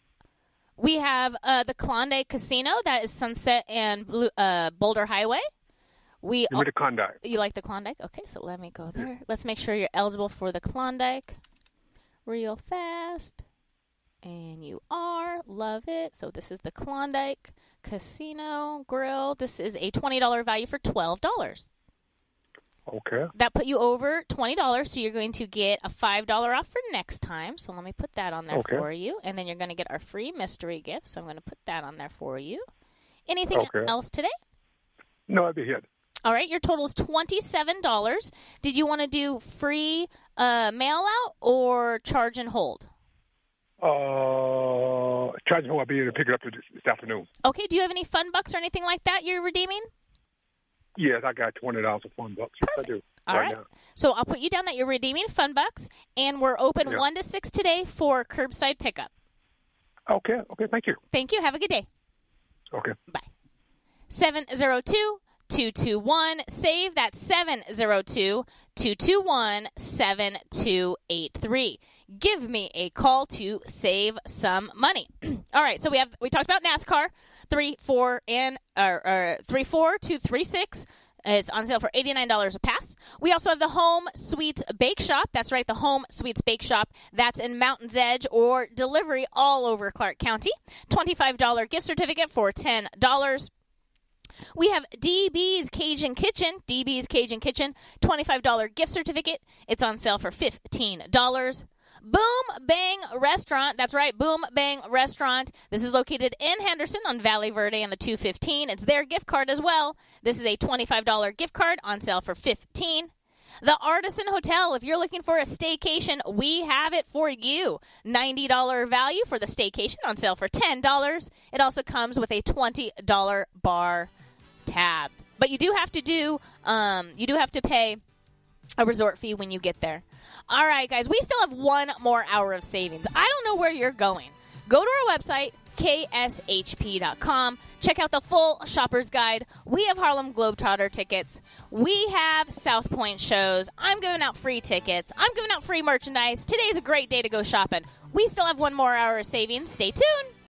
We have uh, the Klondike Casino, that is Sunset and Blue, uh, Boulder Highway. We with the Klondike. You like the Klondike? Okay, so let me go there. Let's make sure you're eligible for the Klondike real fast. And you are. Love it. So this is the Klondike Casino Grill. This is a $20 value for $12. Okay. That put you over $20, so you're going to get a $5 off for next time. So let me put that on there Okay. for you. And then you're going to get our free mystery gift. So I'm going to put that on there for you. Anything Okay. else today? No, I'd be here. All right, your total is $27. Did you want to do free uh, mail out or charge and hold? Uh, charge and hold. I'll be able to pick it up this, this afternoon. Okay, do you have any fun bucks or anything like that you're redeeming? Yes, I got twenty dollars of fun bucks. Yes, I do. All right. now. So I'll put you down that you're redeeming fun bucks, and we're open Yeah. 1 to 6 today for curbside pickup. Okay. Okay. Thank you. Thank you. Have a good day. Okay. Bye. 702 221 save that 702 221 7283 give me a call to save some money all right so we have we talked about nascar 3 4 and or, or 3 4 2 3 6 It's on sale for $89 a pass. We also have the Home Sweets Bake Shop. That's right, the Home Sweets Bake Shop. That's in Mountain's Edge or delivery all over Clark County. $25 gift certificate for $10. We have DB's Cajun Kitchen. DB's Cajun Kitchen, $25 gift certificate. It's on sale for $15. Boom Bang Restaurant. That's right, Boom Bang Restaurant. This is located in Henderson on Valley Verde and the 215. It's their gift card as well. This is a $25 gift card on sale for 15. The Artisan Hotel, if you're looking for a staycation, we have it for you. $90 value for the staycation on sale for $10. It also comes with a $20 bar tab. But you do have to do um, you do have to pay a resort fee when you get there. All right, guys, we still have one more hour of savings. I don't know where you're going. Go to our website, kshp.com. Check out the full shopper's guide. We have Harlem Globetrotter tickets. We have South Point shows. I'm giving out free tickets. I'm giving out free merchandise. Today's a great day to go shopping. We still have one more hour of savings. Stay tuned.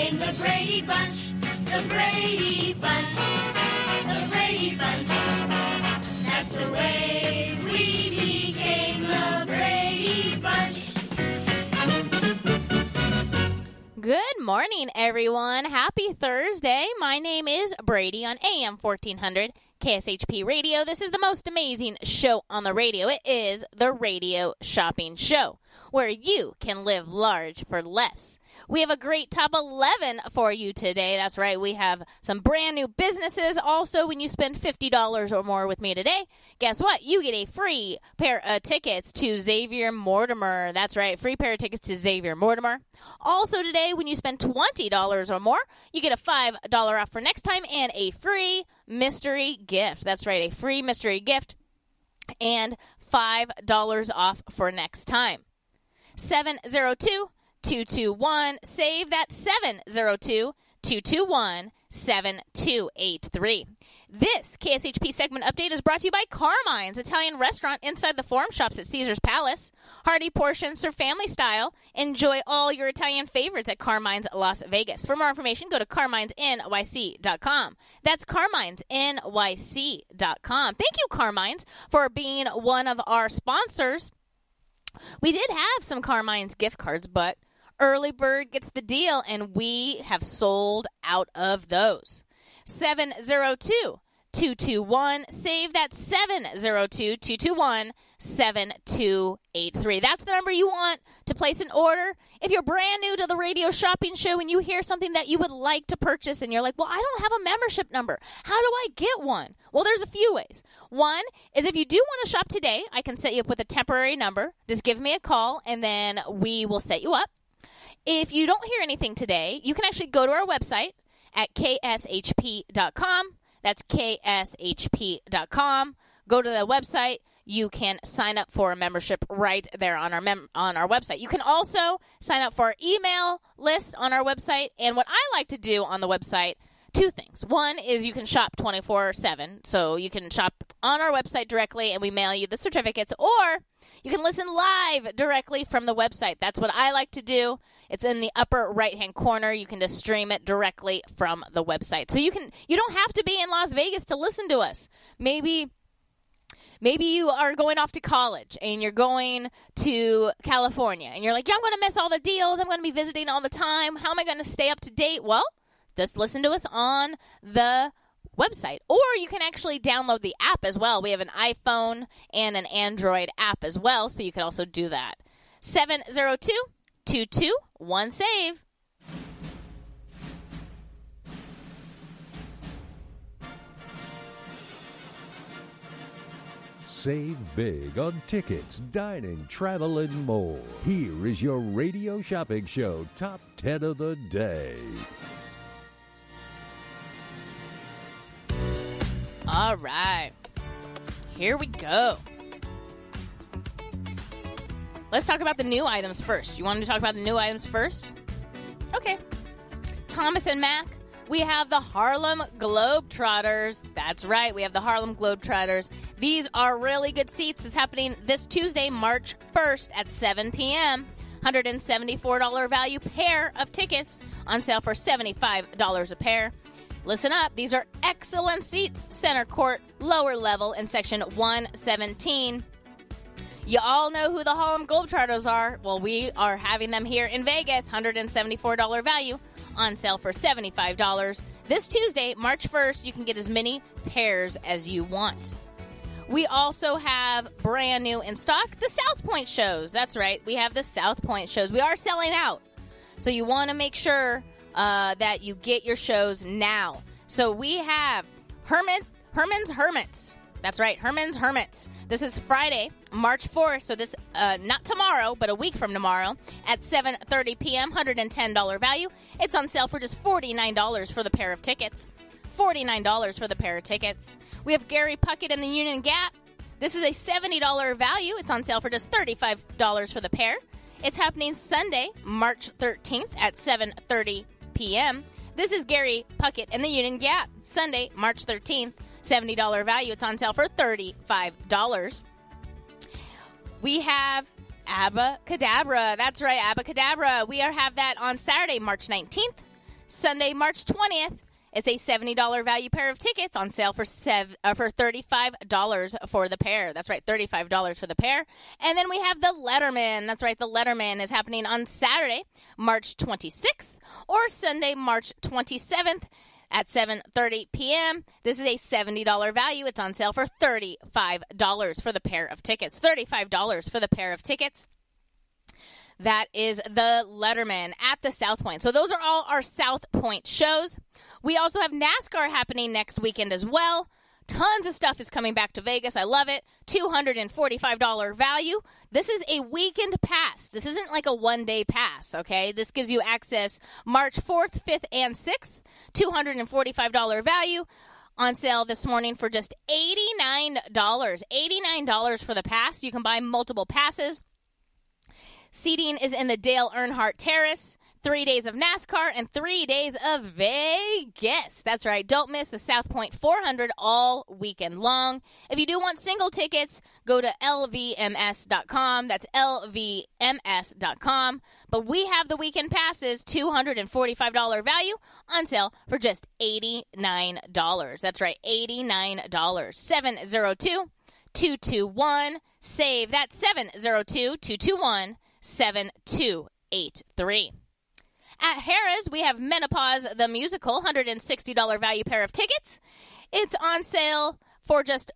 became the Brady Bunch. The Brady Bunch. The Brady Bunch. That's the way we became the Brady Bunch. Good morning, everyone. Happy Thursday. My name is Brady on AM 1400 KSHP Radio. This is the most amazing show on the radio. It is the Radio Shopping Show, where you can live large for less. We have a great top 11 for you today. That's right. We have some brand new businesses. Also, when you spend $50 or more with me today, guess what? You get a free pair of tickets to Xavier Mortimer. That's right. Free pair of tickets to Xavier Mortimer. Also, today, when you spend $20 or more, you get a $5 off for next time and a free mystery gift. That's right. A free mystery gift and $5 off for next time. 702 221 save that 702 221 7283. This KSHP segment update is brought to you by Carmine's Italian restaurant inside the Forum Shops at Caesar's Palace. Hearty portions served family style. Enjoy all your Italian favorites at Carmine's Las Vegas. For more information, go to carminesnyc.com. That's carminesnyc.com. Thank you, Carmine's, for being one of our sponsors. We did have some Carmine's gift cards, but Early Bird gets the deal, and we have sold out of those. 702 221 save that 702 221 7283. That's the number you want to place an order. If you're brand new to the radio shopping show and you hear something that you would like to purchase and you're like, well, I don't have a membership number. How do I get one? Well, there's a few ways. One is if you do want to shop today, I can set you up with a temporary number. Just give me a call and then we will set you up. If you don't hear anything today, you can actually go to our website at kshp.com. That's kshp.com. Go to the website. You can sign up for a membership right there on our mem- on our website. You can also sign up for our email list on our website. And what I like to do on the website, two things. One is you can shop 24/7. So you can shop on our website directly and we mail you the certificates or you can listen live directly from the website. That's what I like to do. It's in the upper right-hand corner. You can just stream it directly from the website. So you can you don't have to be in Las Vegas to listen to us. Maybe maybe you are going off to college and you're going to California and you're like, "Yeah, I'm going to miss all the deals. I'm going to be visiting all the time. How am I going to stay up to date?" Well, just listen to us on the website. Or you can actually download the app as well. We have an iPhone and an Android app as well, so you can also do that. 702 221 SAVE. Save big on tickets, dining, travel, and more. Here is your radio shopping show top 10 of the day. All right. Here we go. Let's talk about the new items first. You want to talk about the new items first? Okay. Thomas and Mack, we have the Harlem Globetrotters. That's right, we have the Harlem Globetrotters. These are really good seats. It's happening this Tuesday, March 1st at 7 p.m. $174 value pair of tickets on sale for $75 a pair. Listen up, these are excellent seats. Center court, lower level in section 117. You all know who the Harlem Globetrotters are. Well, we are having them here in Vegas. $174 value on sale for $75. This Tuesday, March 1st, you can get as many pairs as you want. We also have brand new in stock the South Point shows. That's right, we have the South Point shows. We are selling out. So you want to make sure uh, that you get your shows now. So we have Herman Herman's Hermits. That's right, Herman's Hermits. This is Friday, March 4th, so this uh, not tomorrow, but a week from tomorrow at 7:30 p.m. $110 value. It's on sale for just $49 for the pair of tickets. $49 for the pair of tickets. We have Gary Puckett in the Union Gap. This is a $70 value. It's on sale for just $35 for the pair. It's happening Sunday, March 13th at 7:30 p.m. This is Gary Puckett in the Union Gap. Sunday, March 13th, $70 value. It's on sale for $35. We have Abbacadabra. That's right, Abbacadabra. We are, have that on Saturday, March 19th. Sunday, March 20th. It's a $70 value pair of tickets on sale for sev- uh, for $35 for the pair. That's right, $35 for the pair. And then we have the Lettermen. That's right, the Lettermen is happening on Saturday, March 26th or Sunday, March 27th at 7:30 p.m. This is a $70 value. It's on sale for $35 for the pair of tickets. $35 for the pair of tickets. That is the Lettermen at the South Point. So those are all our South Point shows. We also have NASCAR happening next weekend as well. Tons of stuff is coming back to Vegas. I love it. $245 value. This is a weekend pass. This isn't like a one day pass, okay? This gives you access March 4th, 5th, and 6th. $245 value on sale this morning for just $89. $89 for the pass. You can buy multiple passes. Seating is in the Dale Earnhardt Terrace. Three days of NASCAR and three days of Vegas. That's right. Don't miss the South Point 400 all weekend long. If you do want single tickets, go to lvms.com. That's lvms.com. But we have the weekend passes, $245 value on sale for just $89. That's right, $89. 702 221 SAVE. That's 702 221 7283. At Harrah's, we have Menopause the Musical, $160 value pair of tickets. It's on sale for just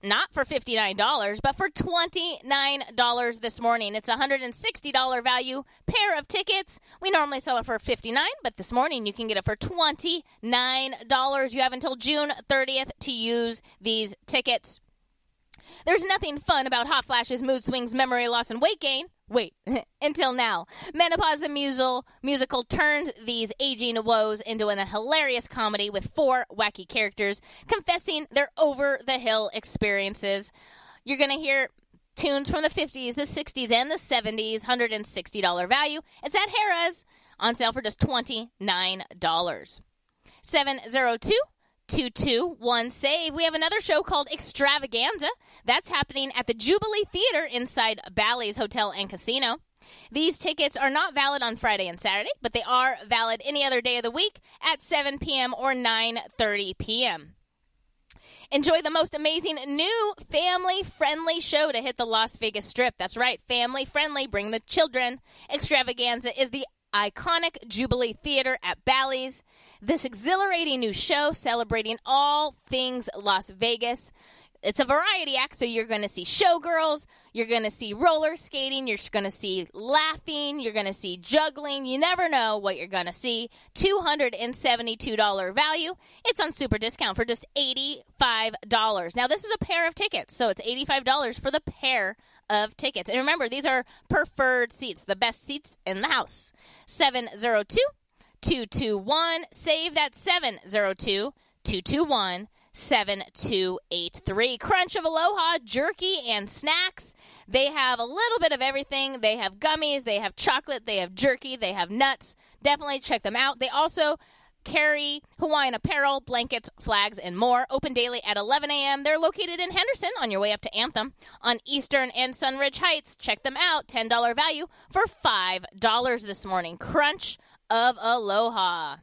not for $59, but for $29 this morning. It's a $160 value pair of tickets. We normally sell it for 59, but this morning you can get it for $29. You have until June 30th to use these tickets. There's nothing fun about hot flashes, mood swings, memory loss, and weight gain. Wait, until now. Menopause the musical, musical these aging woes into an, a hilarious comedy with four wacky characters confessing their over the hill experiences. You're going to hear tunes from the 50s, the 60s, and the 70s, $160 value. It's at Harrah's on sale for just $29. 702 221 save. We have another show called Extravaganza. That's happening at the Jubilee Theater inside Bally's Hotel and Casino. These tickets are not valid on Friday and Saturday, but they are valid any other day of the week at 7 p.m. or 9:30 p.m. Enjoy the most amazing new family friendly show to hit the Las Vegas Strip. That's right, family friendly. Bring the children. Extravaganza is the iconic Jubilee Theater at Bally's. This exhilarating new show celebrating all things Las Vegas. It's a variety act, so you're going to see showgirls, you're going to see roller skating, you're going to see laughing, you're going to see juggling. You never know what you're going to see. $272 value. It's on super discount for just $85. Now, this is a pair of tickets, so it's $85 for the pair of tickets. And remember, these are preferred seats, the best seats in the house. 702 221. Save that 702 221 7283. Crunch of Aloha, jerky, and snacks. They have a little bit of everything. They have gummies, they have chocolate, they have jerky, they have nuts. Definitely check them out. They also carry Hawaiian apparel, blankets, flags, and more. Open daily at 11 a.m. They're located in Henderson on your way up to Anthem on Eastern and Sunridge Heights. Check them out. $10 value for $5 this morning. Crunch of Aloha.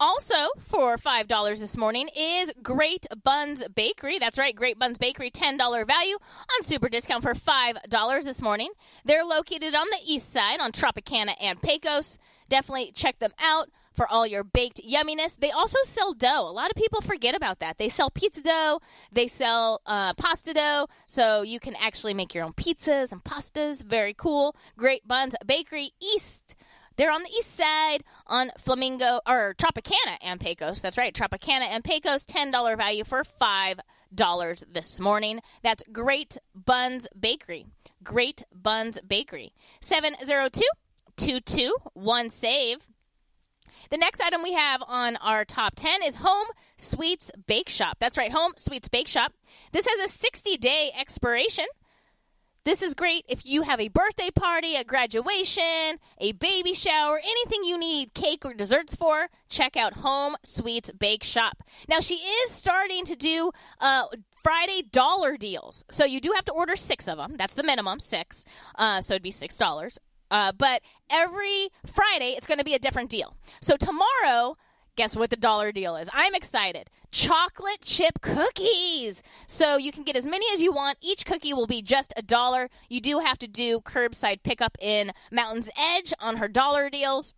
Also, for $5 this morning is Great Buns Bakery. That's right, Great Buns Bakery, $10 value on super discount for $5 this morning. They're located on the east side on Tropicana and Pecos. Definitely check them out for all your baked yumminess. They also sell dough. A lot of people forget about that. They sell pizza dough, they sell uh, pasta dough, so you can actually make your own pizzas and pastas. Very cool. Great Buns Bakery East. They're on the east side on Flamingo or Tropicana and Pecos. That's right, Tropicana and Pecos, $10 value for $5 this morning. That's Great Buns Bakery. Great Buns Bakery. 702 221 save. The next item we have on our top 10 is Home Sweets Bake Shop. That's right, Home Sweets Bake Shop. This has a 60 day expiration. This is great if you have a birthday party, a graduation, a baby shower, anything you need cake or desserts for. Check out Home Sweets Bake Shop. Now, she is starting to do uh, Friday dollar deals. So you do have to order six of them. That's the minimum, six. Uh, so it'd be $6. Uh, but every Friday, it's going to be a different deal. So tomorrow, guess what the dollar deal is? I'm excited. Chocolate chip cookies. So you can get as many as you want. Each cookie will be just a dollar. You do have to do curbside pickup in Mountain's Edge on her dollar deals.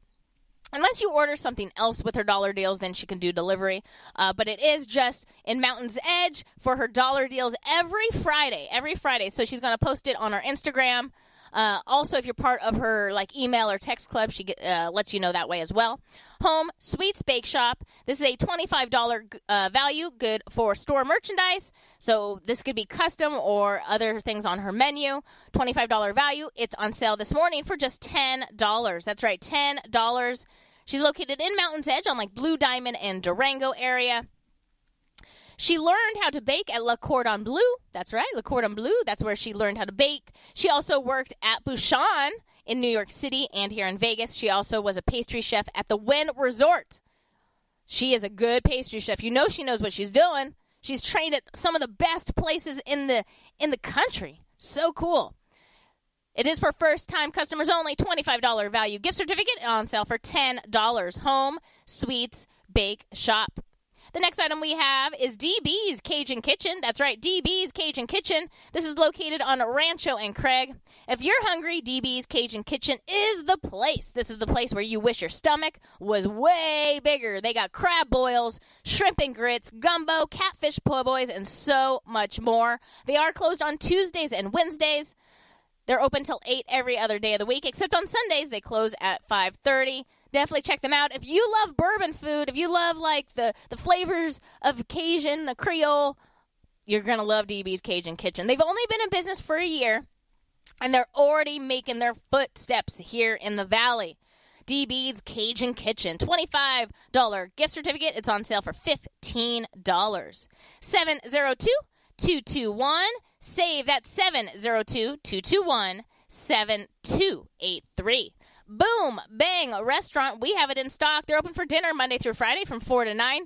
Unless you order something else with her dollar deals, then she can do delivery. Uh, but it is just in Mountain's Edge for her dollar deals every Friday. Every Friday. So she's going to post it on her Instagram. Uh, also, if you're part of her like email or text club, she uh, lets you know that way as well. Home Sweets Bake Shop. This is a $25 uh, value, good for store merchandise. So this could be custom or other things on her menu. $25 value. It's on sale this morning for just $10. That's right, $10. She's located in Mountain's Edge on like Blue Diamond and Durango area. She learned how to bake at La Cordon Bleu. That's right, La Cordon Bleu. That's where she learned how to bake. She also worked at Bouchon in New York City and here in Vegas. She also was a pastry chef at the Wynn Resort. She is a good pastry chef. You know she knows what she's doing. She's trained at some of the best places in the in the country. So cool. It is for first time customers only. $25 value gift certificate on sale for $10. Home Sweets Bake Shop. The next item we have is DB's Cajun Kitchen. That's right, DB's Cajun Kitchen. This is located on Rancho and Craig. If you're hungry, DB's Cajun Kitchen is the place. This is the place where you wish your stomach was way bigger. They got crab boils, shrimp and grits, gumbo, catfish po' boys, and so much more. They are closed on Tuesdays and Wednesdays. They're open till 8 every other day of the week, except on Sundays they close at 5:30. Definitely check them out. If you love bourbon food, if you love like the the flavors of Cajun, the Creole, you're to love DB's Cajun Kitchen. They've only been in business for a year, and they're already making their footsteps here in the valley. DB's Cajun Kitchen, $25 gift certificate. It's on sale for $15. 702 221 save that's 702 221 7283. Boom Bang Restaurant, we have it in stock. They're open for dinner Monday through Friday from 4 to 9.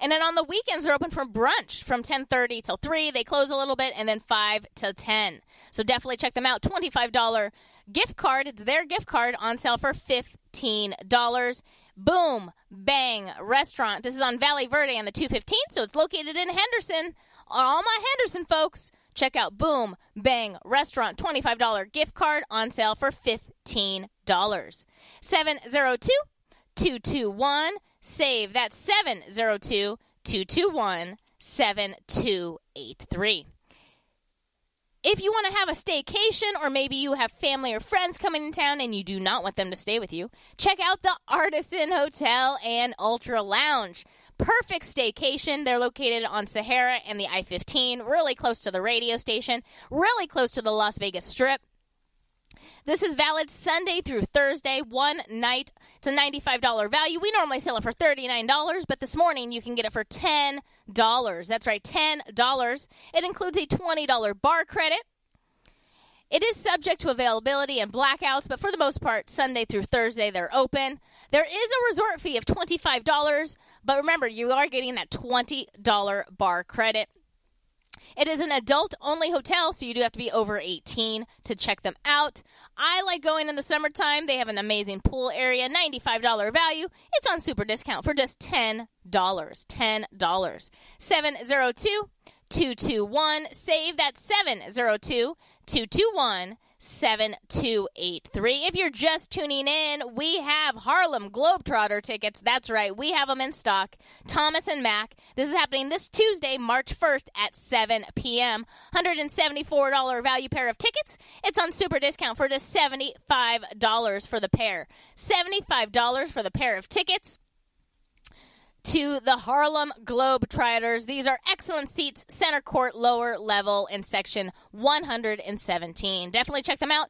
And then on the weekends, they're open for brunch from 10:30 till 3. They close a little bit, and then 5 till 10. So definitely check them out. $25 gift card. It's their gift card on sale for $15. Boom, bang, restaurant. This is on Valle Verde on the 215, so it's located in Henderson. All my Henderson folks, check out Boom, Bang, Restaurant. $25 gift card on sale for $15. 702 221 save. That's 702 221 7283. If you want to have a staycation, or maybe you have family or friends coming in town and you do not want them to stay with you, check out the Artisan Hotel and Ultra Lounge. Perfect staycation. They're located on Sahara and the I 15, really close to the radio station, really close to the Las Vegas Strip. This is valid Sunday through Thursday, one night. It's a $95 value. We normally sell it for $39, but this morning you can get it for $10. That's right, $10. It includes a $20 bar credit. It is subject to availability and blackouts, but for the most part, Sunday through Thursday, they're open. There is a resort fee of $25, but remember, you are getting that $20 bar credit. It is an adult only hotel, so you do have to be over 18 to check them out. I like going in the summertime. They have an amazing pool area, $95 value. It's on super discount for just $10. $10. 702 221 save that 702 221 7283. If you're just tuning in, we have Harlem Globetrotter tickets. That's right, we have them in stock. Thomas and Mack. This is happening this Tuesday, March 1st at 7 p.m. $174 value pair of tickets. It's on super discount for just $75 for the pair. $75 for the pair of tickets to the Harlem Globetrotters. These are excellent seats, center court, lower level in section 117. Definitely check them out.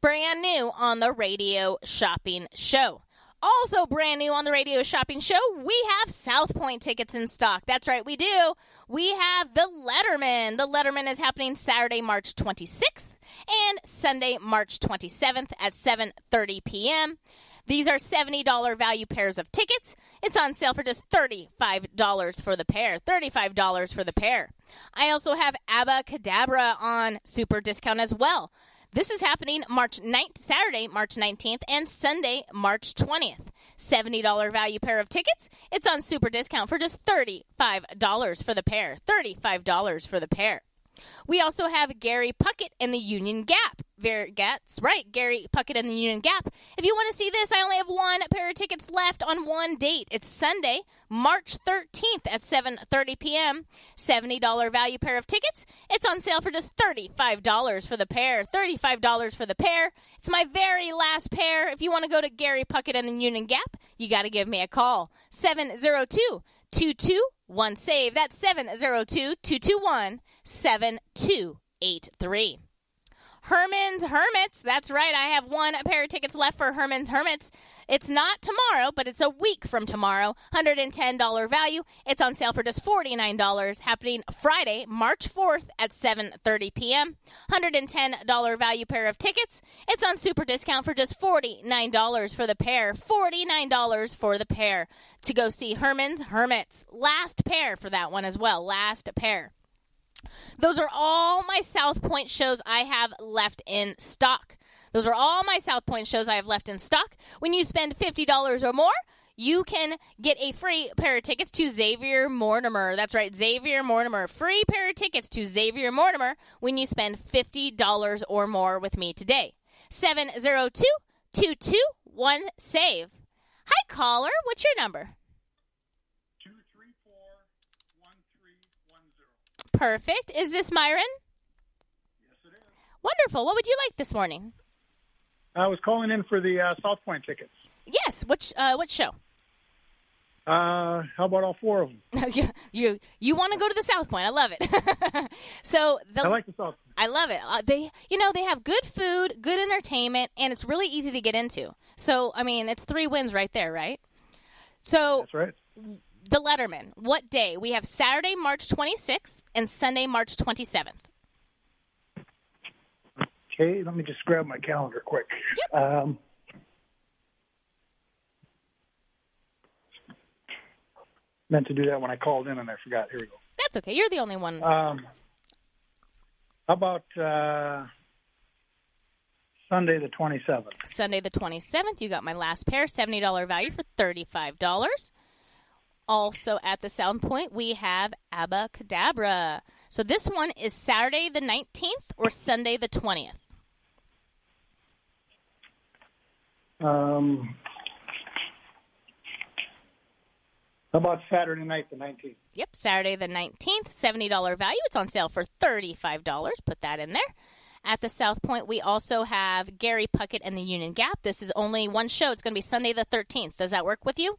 Brand new on the radio shopping show. Also, brand new on the radio shopping show, we have South Point tickets in stock. That's right, we do. We have the Lettermen. The Lettermen is happening Saturday, March 26th and Sunday, March 27th at 7:30 p.m. These are $70 value pairs of tickets. It's on sale for just $35 for the pair. $35 for the pair. I also have Abbacadabra on super discount as well. This is happening March 9th, Saturday, March 19th, and Sunday, March 20th. $70 value pair of tickets. It's on super discount for just $35 for the pair. $35 for the pair. We also have Gary Puckett and the Union Gap. Very, that's right, Gary Puckett and the Union Gap. If you want to see this, I only have one pair of tickets left on one date. It's Sunday, March 13th at 7:30 p.m. $70 value pair of tickets. It's on sale for just $35 for the pair. $35 for the pair. It's my very last pair. If you want to go to Gary Puckett and the Union Gap, you got to give me a call. 702 221 save. That's 702 221 7283. Herman's Hermits. That's right. I have one pair of tickets left for Herman's Hermits. It's not tomorrow, but it's a week from tomorrow. $110 value. It's on sale for just $49, happening Friday, March 4th at 7:30 p.m. $110 value pair of tickets. It's on super discount for just $49 for the pair. $49 for the pair to go see Herman's Hermits. Last pair for that one as well. Last pair. Those are all my South Point shows I have left in stock. Those are all my South Point shows I have left in stock. When you spend $50 or more, you can get a free pair of tickets to Xavier Mortimer. That's right, Xavier Mortimer. Free pair of tickets to Xavier Mortimer when you spend $50 or more with me today. 702 221 SAVE. Hi, caller. What's your number? Perfect. Is this Myron? Yes, it is. Wonderful. What would you like this morning? I was calling in for the uh, South Point tickets. Yes. Which uh, what show? Uh, how about all four of them? you you, you want to go to the South Point? I love it. so the, I like the South. Point. I love it. Uh, they you know they have good food, good entertainment, and it's really easy to get into. So I mean, it's three wins right there, right? So That's right. The Lettermen. What day? We have Saturday, March 26th, and Sunday, March 27th. Okay, let me just grab my calendar quick. Um, meant to do that when I called in and I forgot. Here we go. That's okay. You're the only one. Um, how about uh, Sunday the 27th? Sunday the 27th, you got my last pair, $70 value for $35. Also at the Sound Point, we have Abbacadabra. So this one is Saturday the 19th or Sunday the 20th. Um, how about Saturday night the 19th? Yep, Saturday the 19th, $70 value. It's on sale for $35. Put that in there. At the South Point, we also have Gary Puckett and the Union Gap. This is only one show. It's going to be Sunday the 13th. Does that work with you?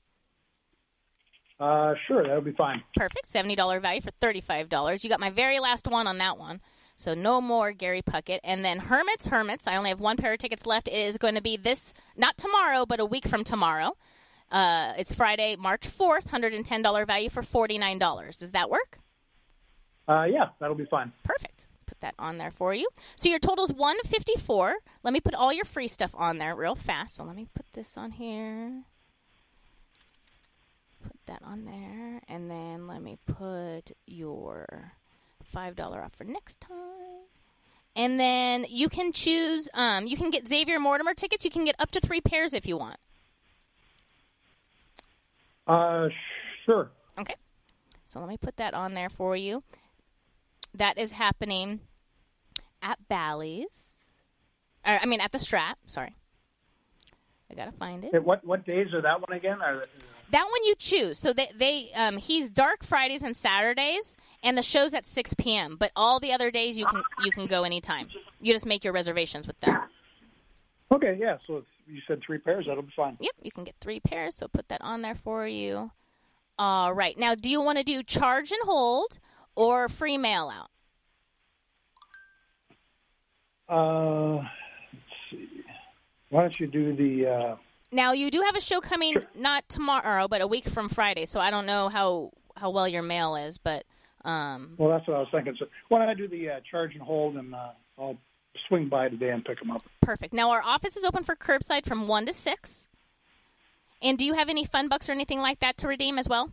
Uh, sure, that'll be fine. Perfect. $70 value for $35. You got my very last one on that one. So no more Gary Puckett. And then Hermits, Hermits. I only have one pair of tickets left. It is going to be this, not tomorrow, but a week from tomorrow. Uh, it's Friday, March 4th, $110 value for $49. Does that work? Uh, yeah, that'll be fine. Perfect. Put that on there for you. So your total's 154. Let me put all your free stuff on there real fast. So let me put this on here. That on there. And then let me put your $5 off for next time. And then you can choose, um, you can get Xavier Mortimer tickets. You can get up to three pairs if you want. Uh, sure. Okay. So let me put that on there for you. That is happening at Bally's. Or, I mean, at the Strat. Sorry. I gotta find it. What what days are that one again? Are, That one you choose. So they, they um, he's dark Fridays and Saturdays, and the show's at six p.m. But all the other days you can you can go anytime. You just make your reservations with them. okay, yeah. So you said three pairs, that'll be fine. Yep, you can get three pairs. So put that on there for you. All right. Now, do you want to do charge and hold or free mail out? Uh, let's see. Why don't you do the? Uh, Now you do have a show coming not tomorrow, but a week from Friday. So I don't know how how well your mail is, but um, well, that's what I was thinking. So why don't I do the uh, charge and hold, and uh, I'll swing by today and pick them up. perfect. Now our office is open for curbside from one to six. And do you have any fun bucks or anything like that to redeem as well?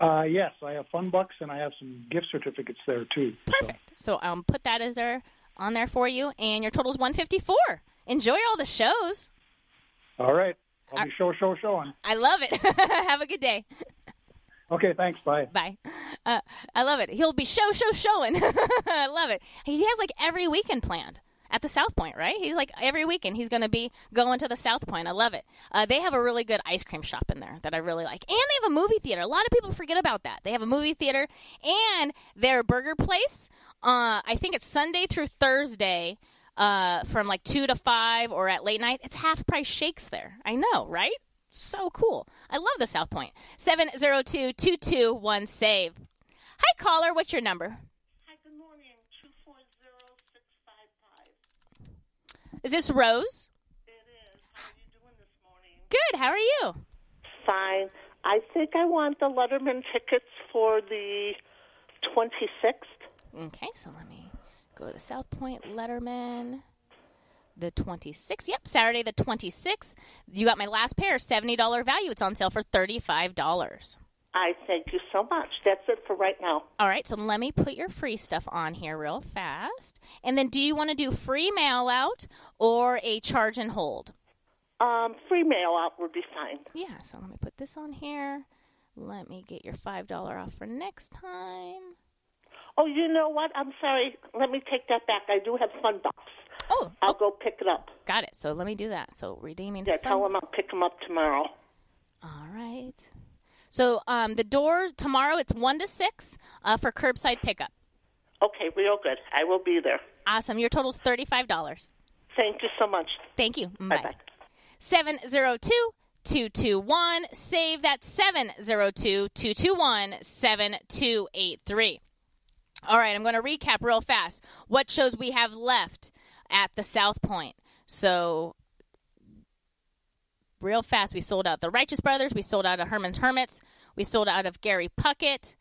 Uh, yes, I have fun bucks, and I have some gift certificates there too. Perfect. So um, put that as there on there for you, and your total is one fifty four. Enjoy all the shows. All right, I'll be show, show, showing. I love it. have a good day. Okay, thanks. Bye. Bye. Uh, I love it. He'll be show, show, showing. I love it. He has like every weekend planned at the South Point, right? He's like every weekend he's going to be going to the South Point. I love it. Uh, they have a really good ice cream shop in there that I really like, and they have a movie theater. A lot of people forget about that. They have a movie theater and their burger place. Uh, I think it's Sunday through Thursday. Uh, from like two to five or at late night, it's half price shakes there. I know, right? So cool. I love the South Point. 702 221 SAVE. Hi, caller. What's your number? Hi, good morning. 240655. Is this Rose? It is. How are you doing this morning? Good. How are you? Fine. I think I want the Lettermen tickets for the 26th. Okay, so let me go to the South Point Lettermen. The 26th. Yep, Saturday the 26th. You got my last pair, $70 value. It's on sale for $35. I thank you so much. That's it for right now. All right, so let me put your free stuff on here real fast. And then do you want to do free mail out or a charge and hold? Um, free mail out would be fine. Yeah, so let me put this on here. Let me get your $5 off for next time. Oh, you know what? I'm sorry. Let me take that back. I do have fun box. Oh, I'll oh. go pick it up. Got it. So let me do that. So redeeming. Yeah, fun. tell them I'll pick them up tomorrow. All right. So um, the door tomorrow it's one to six uh, for curbside pickup. Okay, we all good. I will be there. Awesome. Your total's thirty five dollars. Thank you so much. Thank you. Mm, bye bye. Seven zero two. 221 save that 702 221 7283 all right, I'm going to recap real fast what shows we have left at the South Point. So, real fast, we sold out the Righteous Brothers, we sold out of Herman's Hermits, we sold out of Gary Puckett,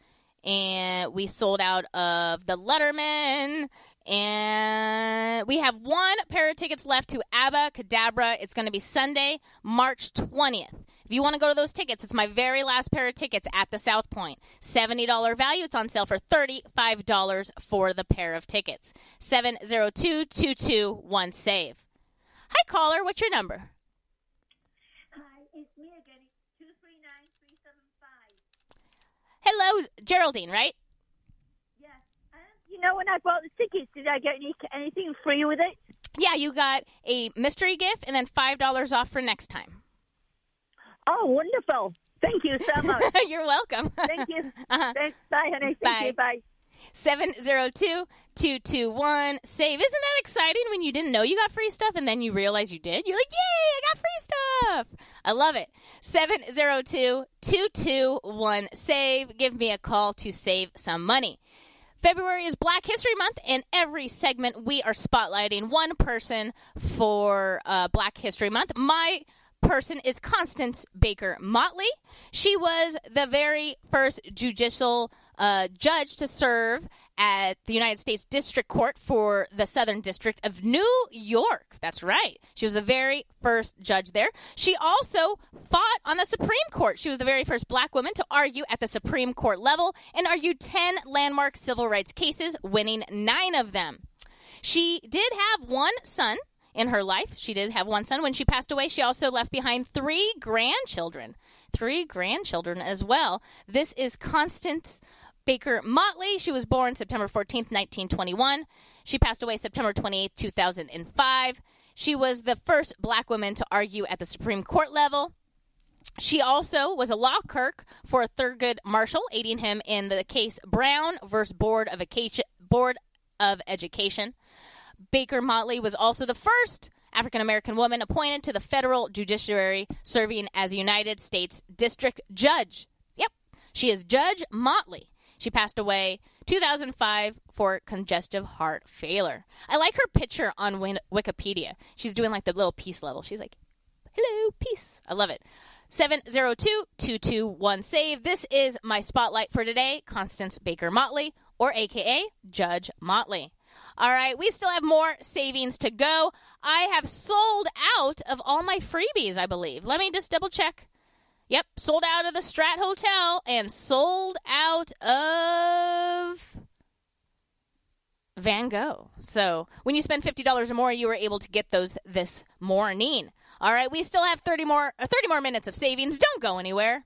and we sold out of the Lettermen. And we have one pair of tickets left to Abbacadabra. It's going to be Sunday, March 20th. If you want to go to those tickets, it's my very last pair of tickets at the South Point. $70 value. It's on sale for $35 for the pair of tickets. 702 221 SAVE. Hi, caller. What's your number? Hi, it's me again. It's two three nine three seven five. Hello, Geraldine, right? Yes. Um, you know, when I bought the tickets, did I get any anything free with it? Yeah, you got a mystery gift and then $5 off for next time. Oh, wonderful! Thank you so much. You're welcome. Thank you. Uh-huh. Thanks. Bye, honey. Thank you. Bye. 702 221 save. Isn't that exciting when you didn't know you got free stuff and then you realize you did? You're like, yay, I got free stuff. I love it. 702 221 save. Give me a call to save some money. February is Black History Month, and every segment we are spotlighting one person for uh, Black History Month. My person is Constance Baker Motley. She was the very first judicial uh, judge to serve at the United States District Court for the Southern District of New York. That's right. She was the very first judge there. She also fought on the Supreme Court. She was the very first black woman to argue at the Supreme Court level and argued 10 landmark civil rights cases, winning nine of them. She did have one son in her life. She did have one son. When she passed away, she also left behind three grandchildren. Three grandchildren as well. This is Constance Baker Motley. She was born September 14th, 1921. She passed away September 28th, 2005. She was the first black woman to argue at the Supreme Court level. She also was a law clerk for Thurgood Marshall, aiding him in the case Brown versus Board of, Board of Education. Baker Motley was also the first African American woman appointed to the federal judiciary, serving as United States District Judge. Yep, she is Judge Motley. She passed away 2005 for congestive heart failure. I like her picture on Win- Wikipedia. She's doing like the little peace level. She's like, "Hello, peace." I love it. 702-221 save. This is my spotlight for today, Constance Baker Motley or aka Judge Motley. All right, we still have more savings to go. I have sold out of all my freebies, I believe. Let me just double check. Yep, sold out of the Strat Hotel and sold out of Van Gogh. So when you spend fifty dollars or more, you were able to get those this morning. All right, we still have thirty more uh, thirty more minutes of savings. Don't go anywhere.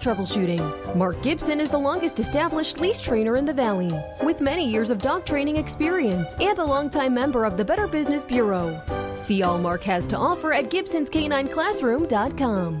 troubleshooting. Mark Gibson is the longest established leash trainer in the Valley, with many years of dog training experience and a longtime member of the Better Business Bureau. See all Mark has to offer at Gibson'sCanineClassroom.com.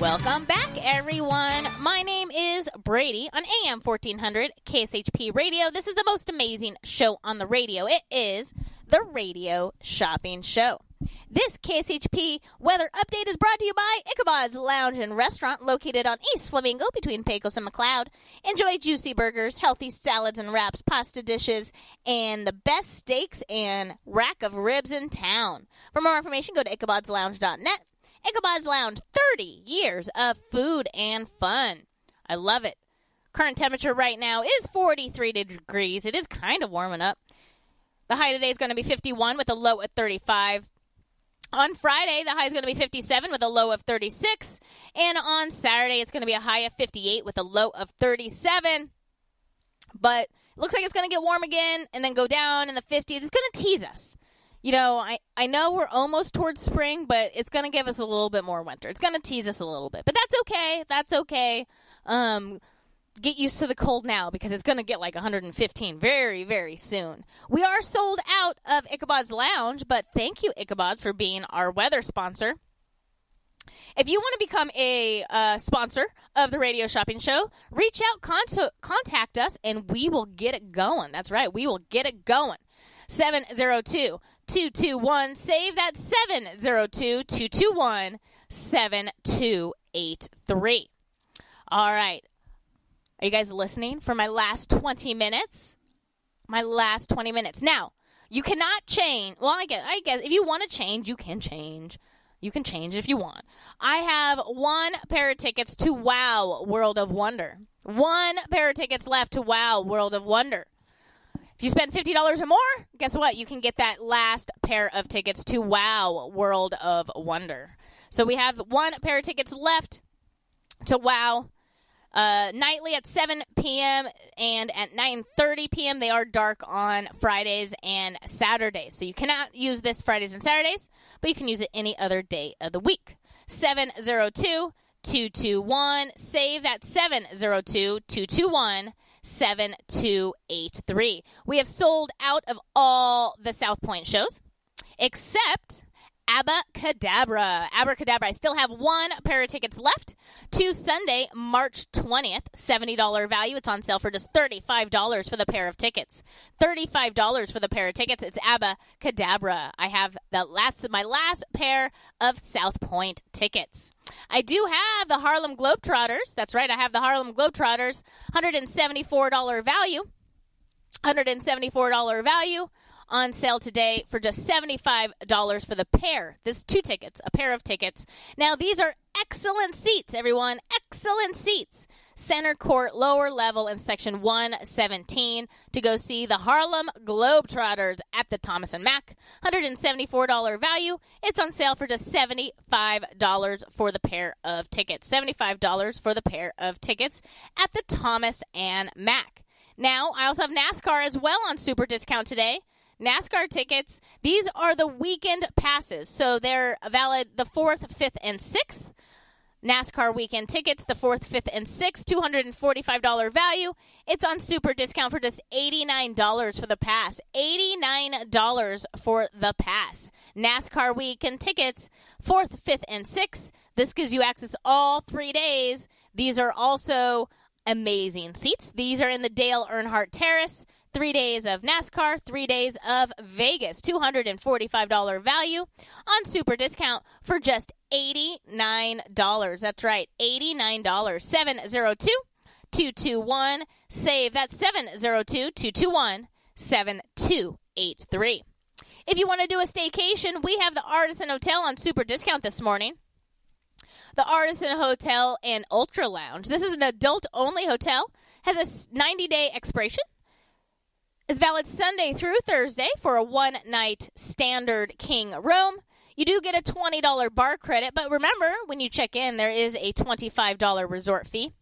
Welcome back, everyone. My name is Brady on AM 1400 KSHP Radio. This is the most amazing show on the radio. It is the Radio Shopping Show. This KSHP weather update is brought to you by Ichabod's Lounge and Restaurant located on East Flamingo between Pecos and McLeod. Enjoy juicy burgers, healthy salads and wraps, pasta dishes, and the best steaks and rack of ribs in town. For more information, go to ichabodslounge.net. Ichabod's Lounge, 30 years of food and fun. I love it. Current temperature right now is 43 degrees. It is kind of warming up. The high today is going to be 51 with a low at 35. On Friday, the high is going to be 57 with a low of 36. And on Saturday, it's going to be a high of 58 with a low of 37. But it looks like it's going to get warm again and then go down in the 50s. It's going to tease us you know, I, I know we're almost towards spring, but it's going to give us a little bit more winter. It's going to tease us a little bit. But that's okay. That's okay. Um, get used to the cold now because it's going to get like 115 very, very soon. We are sold out of Ichabod's Lounge, but thank you, Ichabod's, for being our weather sponsor. If you want to become a uh, sponsor of the Radio Shopping Show, reach out, con- contact us, and we will get it going. That's right, we will get it going. 702 221 save that 702 221 7283. All right. Are you guys listening for my last 20 minutes? My last 20 minutes. Now, you cannot change. Well, I guess, I guess if you want to change, you can change. You can change if you want. I have one pair of tickets to Wow World of Wonder. One pair of tickets left to Wow World of Wonder. If you spend $50 or more, guess what? You can get that last pair of tickets to Wow World of Wonder. So we have one pair of tickets left to Wow. Uh, nightly at 7 p.m. and at 9:30 p.m. They are dark on Fridays and Saturdays. So you cannot use this Fridays and Saturdays, but you can use it any other day of the week. 702 221 save that 702 221 7283. We have sold out of all the South Point shows except Abbacadabra. Abracadabra. I still have one pair of tickets left to Sunday, March 20th. $70 value. It's on sale for just $35 for the pair of tickets. $35 for the pair of tickets. It's Abbacadabra. I have the last my last pair of South Point tickets. I do have the Harlem Globetrotters. That's right. I have the Harlem Globetrotters. $174 value. $174 value on sale today for just $75 for the pair. This two tickets, a pair of tickets. Now, these are excellent seats, everyone. Excellent seats. Center court, lower level in section 117 to go see the Harlem Globetrotters at the Thomas and Mack. $174 value. It's on sale for just $75 for the pair of tickets. $75 for the pair of tickets at the Thomas and Mack. Now, I also have NASCAR as well on super discount today. NASCAR tickets, these are the weekend passes. So they're valid the 4th, 5th, and 6th. NASCAR weekend tickets, the 4th, 5th, and 6th, $245 value. It's on super discount for just $89 for the pass. $89 for the pass. NASCAR weekend tickets, 4th, 5th, and 6th. This gives you access all three days. These are also amazing seats. These are in the Dale Earnhardt Terrace. Three days of NASCAR, three days of Vegas. $245 value on super discount for just $89. That's right, $89. 702 221 save. That's 702 221 7283. If you want to do a staycation, we have the Artisan Hotel on super discount this morning. The Artisan Hotel and Ultra Lounge. This is an adult only hotel, has a 90 day expiration. It's valid Sunday through Thursday for a one night standard king room. You do get a $20 bar credit, but remember, when you check in, there is a $25 resort fee.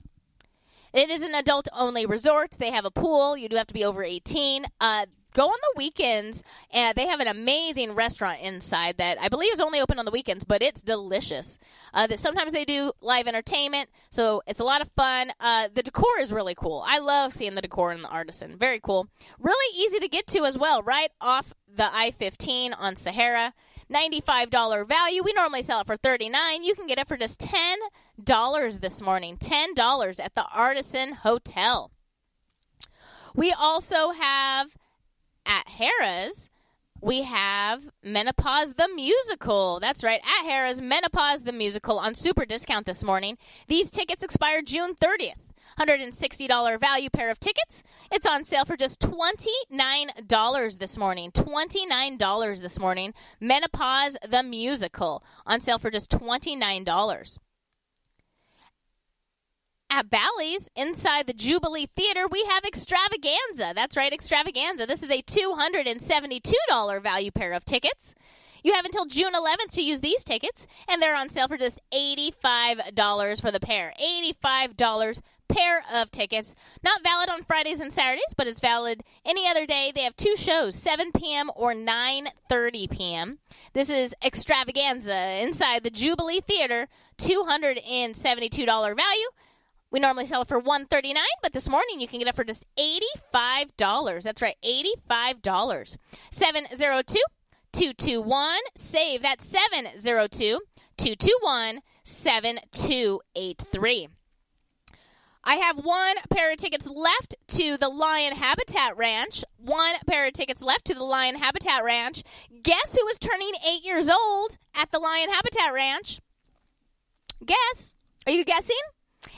It is an adult only resort. They have a pool. You do have to be over 18. Uh, go on the weekends, and they have an amazing restaurant inside that I believe is only open on the weekends, but it's delicious. Uh, that sometimes they do live entertainment, so it's a lot of fun. Uh, the decor is really cool. I love seeing the decor and the Artisan. Very cool. Really easy to get to as well, right off the I-15 on Sahara. $95 value. We normally sell it for 39. You can get it for just $10 this morning. $10 at the Artisan Hotel. We also have at Harrah's, we have Menopause the Musical. That's right, at Harrah's, Menopause the Musical on super discount this morning. These tickets expire June 30th. $160 value pair of tickets. It's on sale for just $29 this morning. $29 this morning. Menopause the Musical on sale for just $29 at Bally's inside the Jubilee Theater, we have Extravaganza. That's right, Extravaganza. This is a $272 value pair of tickets. You have until June 11th to use these tickets, and they're on sale for just $85 for the pair. $85 pair of tickets. Not valid on Fridays and Saturdays, but it's valid any other day. They have two shows, 7 p.m. or 9:30 p.m. This is Extravaganza inside the Jubilee Theater, $272 value. We normally sell it for one thirty nine, but this morning you can get it for just eighty five dollars. That's right, eighty five dollars. Seven zero two two two one save. Seven two eight three. I have one pair of tickets left to the Lion Habitat Ranch. One pair of tickets left to the Lion Habitat Ranch. Guess who is turning eight years old at the Lion Habitat Ranch? Guess. Are you guessing?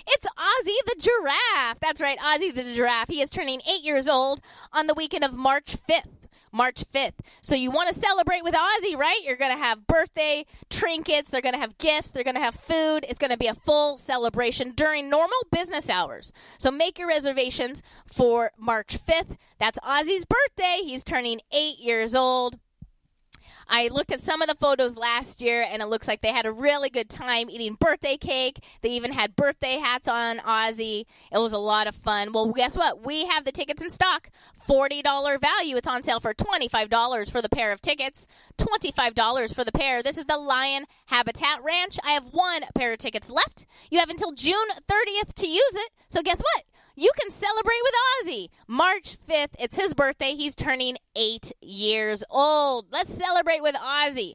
It's Ozzy the Giraffe. That's right, Ozzy the Giraffe. He is turning eight years old on the weekend of March 5th. March 5th. So you want to celebrate with Ozzy, right? You're going to have birthday trinkets, they're going to have gifts, they're going to have food. It's going to be a full celebration during normal business hours. So make your reservations for March 5th. That's Ozzy's birthday. He's turning 8 years old. I looked at some of the photos last year, and it looks like they had a really good time eating birthday cake. They even had birthday hats on Ozzy. It was a lot of fun. Well, guess what? We have the tickets in stock. $40 value. It's on sale for $25 for the pair of tickets, $25 for the pair. This is the Lion Habitat Ranch. I have one pair of tickets left. You have until June 30th to use it. So guess what? You can celebrate with Ozzy. March 5th, it's his birthday. He's turning eight years old. Let's celebrate with Ozzy.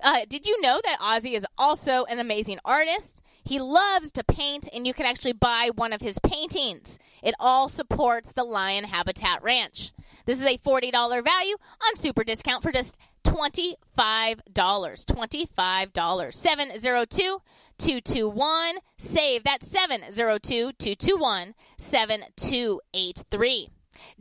Uh, did you know that Ozzy is also an amazing artist? He loves to paint, and you can actually buy one of his paintings. It all supports the Lion Habitat Ranch. This is a $40 value on super discount for just $25. $25. 702 221 save. That's 702 221 7283.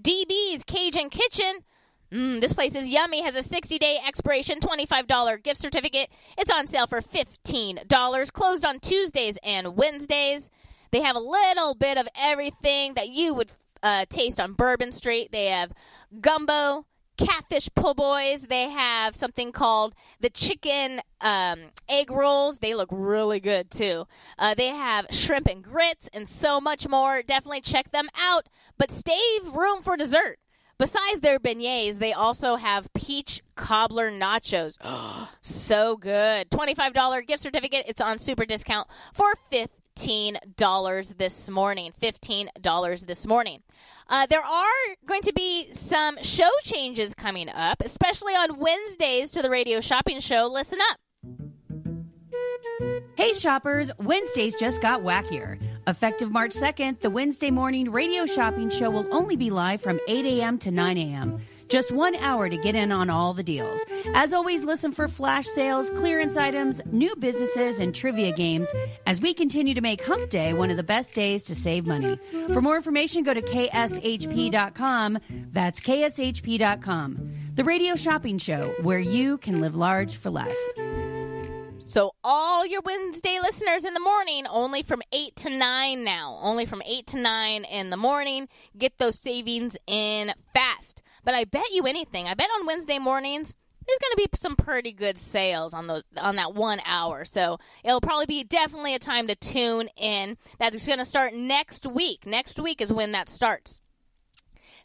DB's Cajun Kitchen. Mm, this place is yummy. Has a 60 day expiration, $25 gift certificate. It's on sale for $15. Closed on Tuesdays and Wednesdays. They have a little bit of everything that you would uh, taste on Bourbon Street. They have gumbo, catfish po' boys. They have something called the chicken um, egg rolls. They look really good too. Uh, they have shrimp and grits and so much more. Definitely check them out. But save room for dessert. Besides their beignets, they also have peach cobbler nachos. so good. $25 gift certificate. It's on super discount for $15 this morning. $15 this morning. Uh, there are going to be some show changes coming up, especially on Wednesdays to the radio shopping show. Listen up. Hey shoppers, Wednesdays just got wackier. Effective March 2nd, the Wednesday morning radio shopping show will only be live from 8 a.m. to 9 a.m. Just one hour to get in on all the deals. As always, listen for flash sales, clearance items, new businesses, and trivia games as we continue to make Hump Day one of the best days to save money. For more information, go to kshp.com. That's kshp.com. The radio shopping show where you can live large for less. So, all your Wednesday listeners in the morning, only from 8 to 9 now. Only from 8 to 9 in the morning. Get those savings in fast. But I bet you anything, I bet on Wednesday mornings, there's going to be some pretty good sales on those on that one hour. So it'll probably be definitely a time to tune in. That's going to start next week. Next week is when that starts.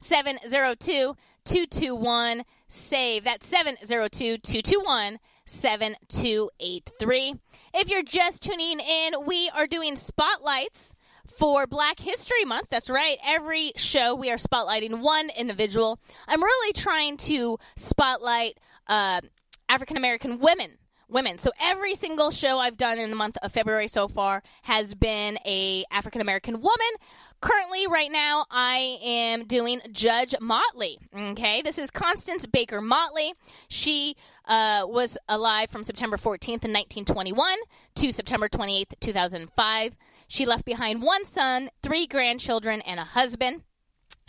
702 221 SAVE. That's 702 221 7283. If you're just tuning in, we are doing spotlights for Black History Month. That's right. Every show we are spotlighting one individual. I'm really trying to spotlight uh, African American women. Women. So every single show I've done in the month of February so far has been a African American woman. Currently, right now, I am doing Judge Motley. Okay, this is Constance Baker Motley. She uh, was alive from September 14th in 1921 to September 28th, 2005. She left behind one son, three grandchildren, and a husband.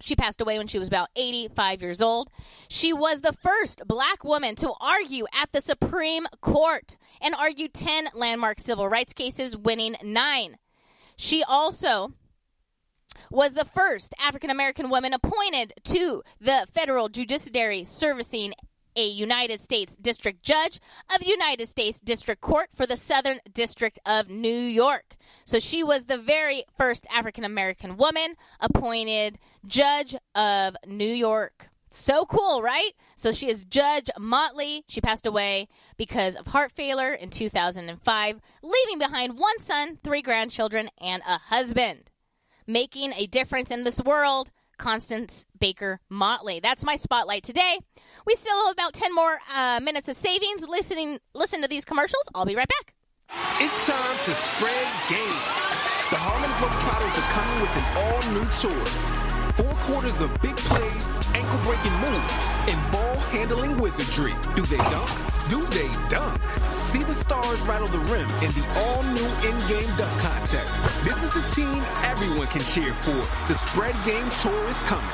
She passed away when she was about 85 years old. She was the first black woman to argue at the Supreme Court and argued 10 landmark civil rights cases, winning nine. She also was the first African American woman appointed to the federal judiciary servicing a United States District Judge of the United States District Court for the Southern District of New York. So she was the very first African American woman appointed Judge of New York. So cool, right? So she is Judge Motley. She passed away because of heart failure in 2005, leaving behind one son, three grandchildren, and a husband. Making a difference in this world, Constance Baker Motley. That's my spotlight today. We still have about 10 more uh, minutes of savings. Listening, listen to these commercials. I'll be right back. It's time to spread game. The Harlem Globetrotters are coming with an all-new tour. Four quarters of big plays, ankle-breaking moves, and ball-handling wizardry. Do they dunk? Do they dunk? See the stars rattle the rim in the all-new in-game dunk contest. This is the team everyone can cheer for. The Spread Game Tour is coming.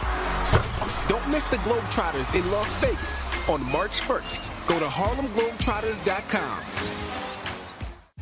Don't miss the Globetrotters in Las Vegas on March 1st. Go to harlemglobetrotters.com.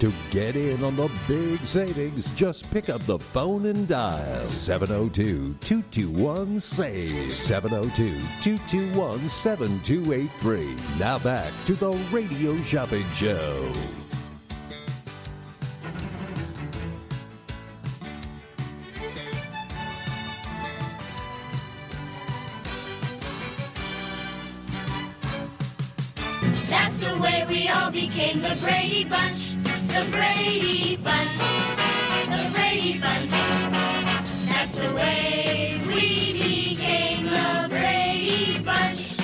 To get in on the big savings, just pick up the phone and dial 702 221 SAVE. 702 221 7283. Now back to the Radio Shopping Show. That's the way we all became the Brady Bunch. The Brady Bunch. The Brady Bunch. That's the way we became the Brady Bunch.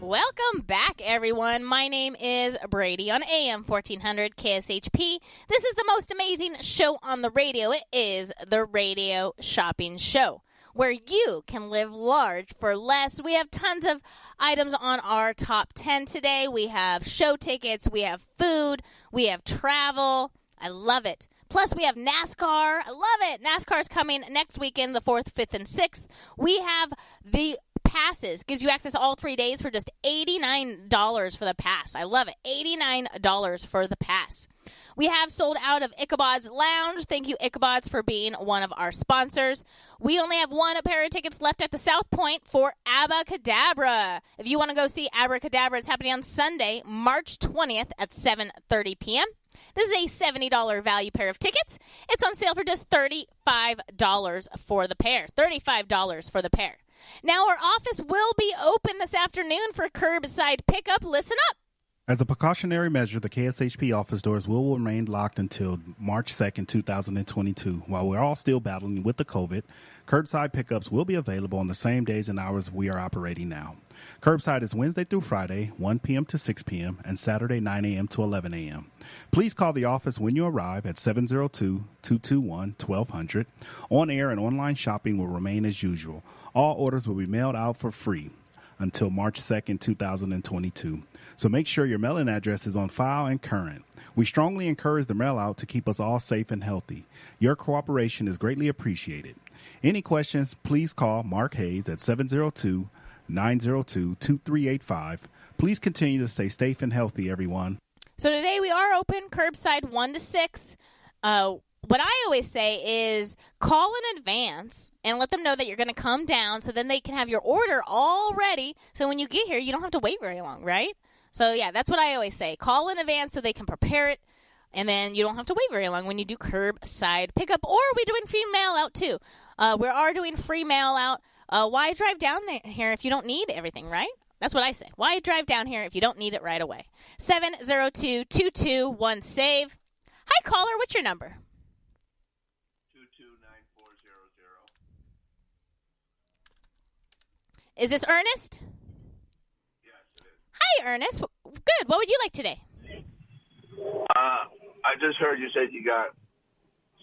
Welcome back, everyone. My name is Brady on AM 1400 KSHP. This is the most amazing show on the radio. It is the Radio Shopping Show, where you can live large for less. We have tons of items on our top 10 today. We have show tickets, we have food, we have travel. I love it. Plus, we have NASCAR. I love it. NASCAR is coming next weekend, the 4th, 5th, and 6th. We have the passes. Gives you access all three days for just $89 for the pass. I love it. $89 for the pass. We have sold out of Ichabod's Lounge. Thank you, Ichabod's, for being one of our sponsors. We only have one pair of tickets left at the South Point for Abbacadabra. If you want to go see Abracadabra, it's happening on Sunday, March 20th at 7.30 p.m. This is a $70 value pair of tickets. It's on sale for just $35 for the pair. $35 for the pair. Now, our office will be open this afternoon for curbside pickup. Listen up. As a precautionary measure, the KSHP office doors will remain locked until March 2nd, 2022. While we're all still battling with the COVID, curbside pickups will be available on the same days and hours we are operating now. Curbside is Wednesday through Friday, 1 p.m. to 6 p.m., and Saturday, 9 a.m. to 11 a.m. Please call the office when you arrive at 702 221 1200. On air and online shopping will remain as usual. All orders will be mailed out for free until March 2nd, 2022. So make sure your mailing address is on file and current. We strongly encourage the mail out to keep us all safe and healthy. Your cooperation is greatly appreciated. Any questions, please call Mark Hayes at 702 902 2385. Please continue to stay safe and healthy, everyone. So today we are open curbside one to six. Uh, what I always say is call in advance and let them know that you're going to come down, so then they can have your order all ready. So when you get here, you don't have to wait very long, right? So yeah, that's what I always say. Call in advance so they can prepare it, and then you don't have to wait very long when you do curbside pickup. Or we're doing free mail out too. Uh, we are doing free mail out. Uh, why drive down there, here if you don't need everything, right? That's what I say. Why drive down here if you don't need it right away? 702 221 SAVE. Hi, caller. What's your number? Is this Ernest? Yes. Hi, Ernest. Good. What would you like today? Uh, I just heard you said you got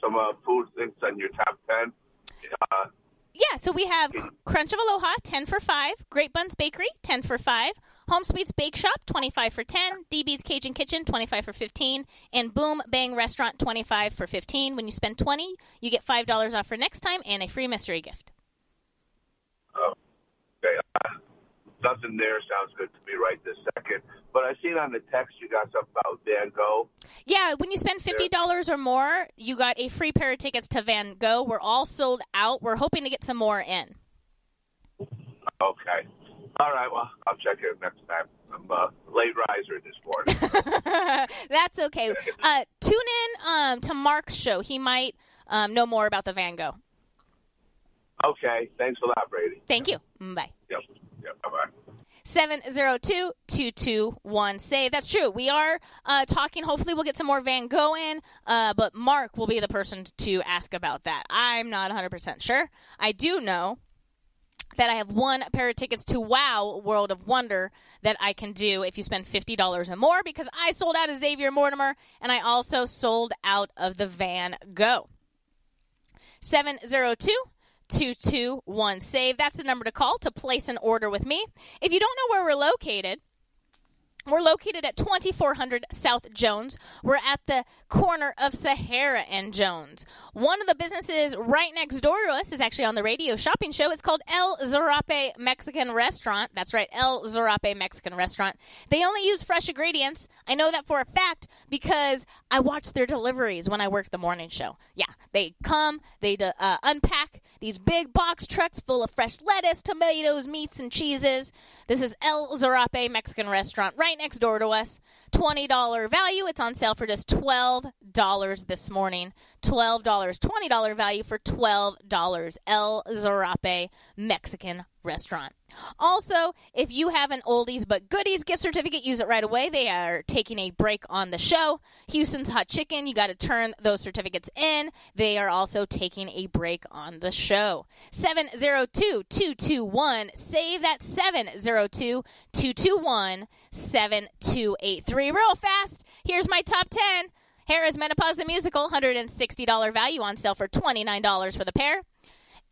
some uh, food things on your top ten. Uh, Yeah, so we have Crunch of Aloha, 10 for 5. Great Buns Bakery, 10 for 5. Home Sweets Bake Shop, 25 for 10. DB's Cajun Kitchen, 25 for 15. And Boom Bang Restaurant, 25 for 15. When you spend 20, you get $5 off for next time and a free mystery gift. okay, uh, nothing there sounds good to me right this second. But I seen on the text you got something about Van Gogh. Yeah, when you spend $50 or more, you got a free pair of tickets to Van Gogh. We're all sold out. We're hoping to get some more in. Okay. All right. Well, I'll check it next time. I'm a late riser this morning. That's okay. Uh, tune in um, to Mark's show. He might um, know more about the Van Gogh. okay. Thanks a lot, Brady. Thank you. Mm, Bye. Yep. Yep. Bye bye. 702-221 save that's true. We are uh, talking. Hopefully we'll get some more van gogh in uh, but mark will be the person to ask about that. I'm not 100% sure. I do know that i have one pair of tickets to wow world of wonder that i can do if you spend $50 or more because i sold out of xavier mortimer and i also sold out of the van gogh. 702 221 save. That's the number to call to place an order with me. If you don't know where we're located, we're located at 2400 South Jones. We're at the corner of Sahara and Jones. One of the businesses right next door to us is actually on the radio shopping show. It's called El Zarape Mexican Restaurant. That's right, El Zarape Mexican Restaurant. They only use fresh ingredients. I know that for a fact because I watch their deliveries when I work the morning show. Yeah, they come, they uh, unpack these big box trucks full of fresh lettuce, tomatoes, meats, and cheeses. This is El Zarape Mexican Restaurant right next door to us. $20 value. It's on sale for just $12 this morning. $12. $20 value for $12. El Zarape Mexican Restaurant. Also, if you have an oldies but goodies gift certificate, use it right away. They are taking a break on the show. Houston's Hot Chicken, you got to turn those certificates in. They are also taking a break on the show. 702 221 save that 702 221 7283. Real fast, here's my top 10. Harris Menopause the Musical, $160 value on sale for $29 for the pair.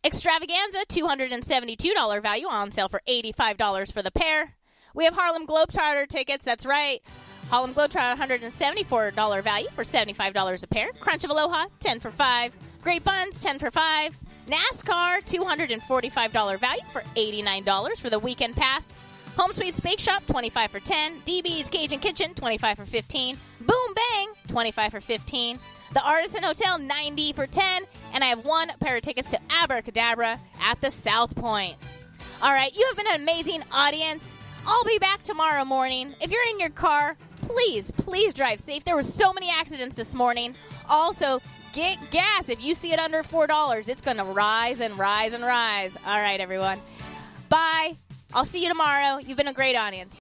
Extravaganza, $272 value on sale for $85 for the pair. We have Harlem Globetrotter tickets, that's right. Harlem Globetrotter, $174 value for $75 a pair. Crunch of Aloha, 10 for 5. Great Buns, 10 for 5. NASCAR, $245 value for $89 for the weekend pass. Home Sweets Bake Shop, 25 for 10. DB's Cajun Kitchen, 25 for 15. Boom Bang, 25 for 15. The Artisan Hotel, 90 for 10. And I have one pair of tickets to Abracadabra at the South Point. All right, you have been an amazing audience. I'll be back tomorrow morning. If you're in your car, please, please drive safe. There were so many accidents this morning. Also, get gas. If you see it under $4, it's going to rise and rise and rise. All right, everyone. Bye. I'll see you tomorrow. You've been a great audience.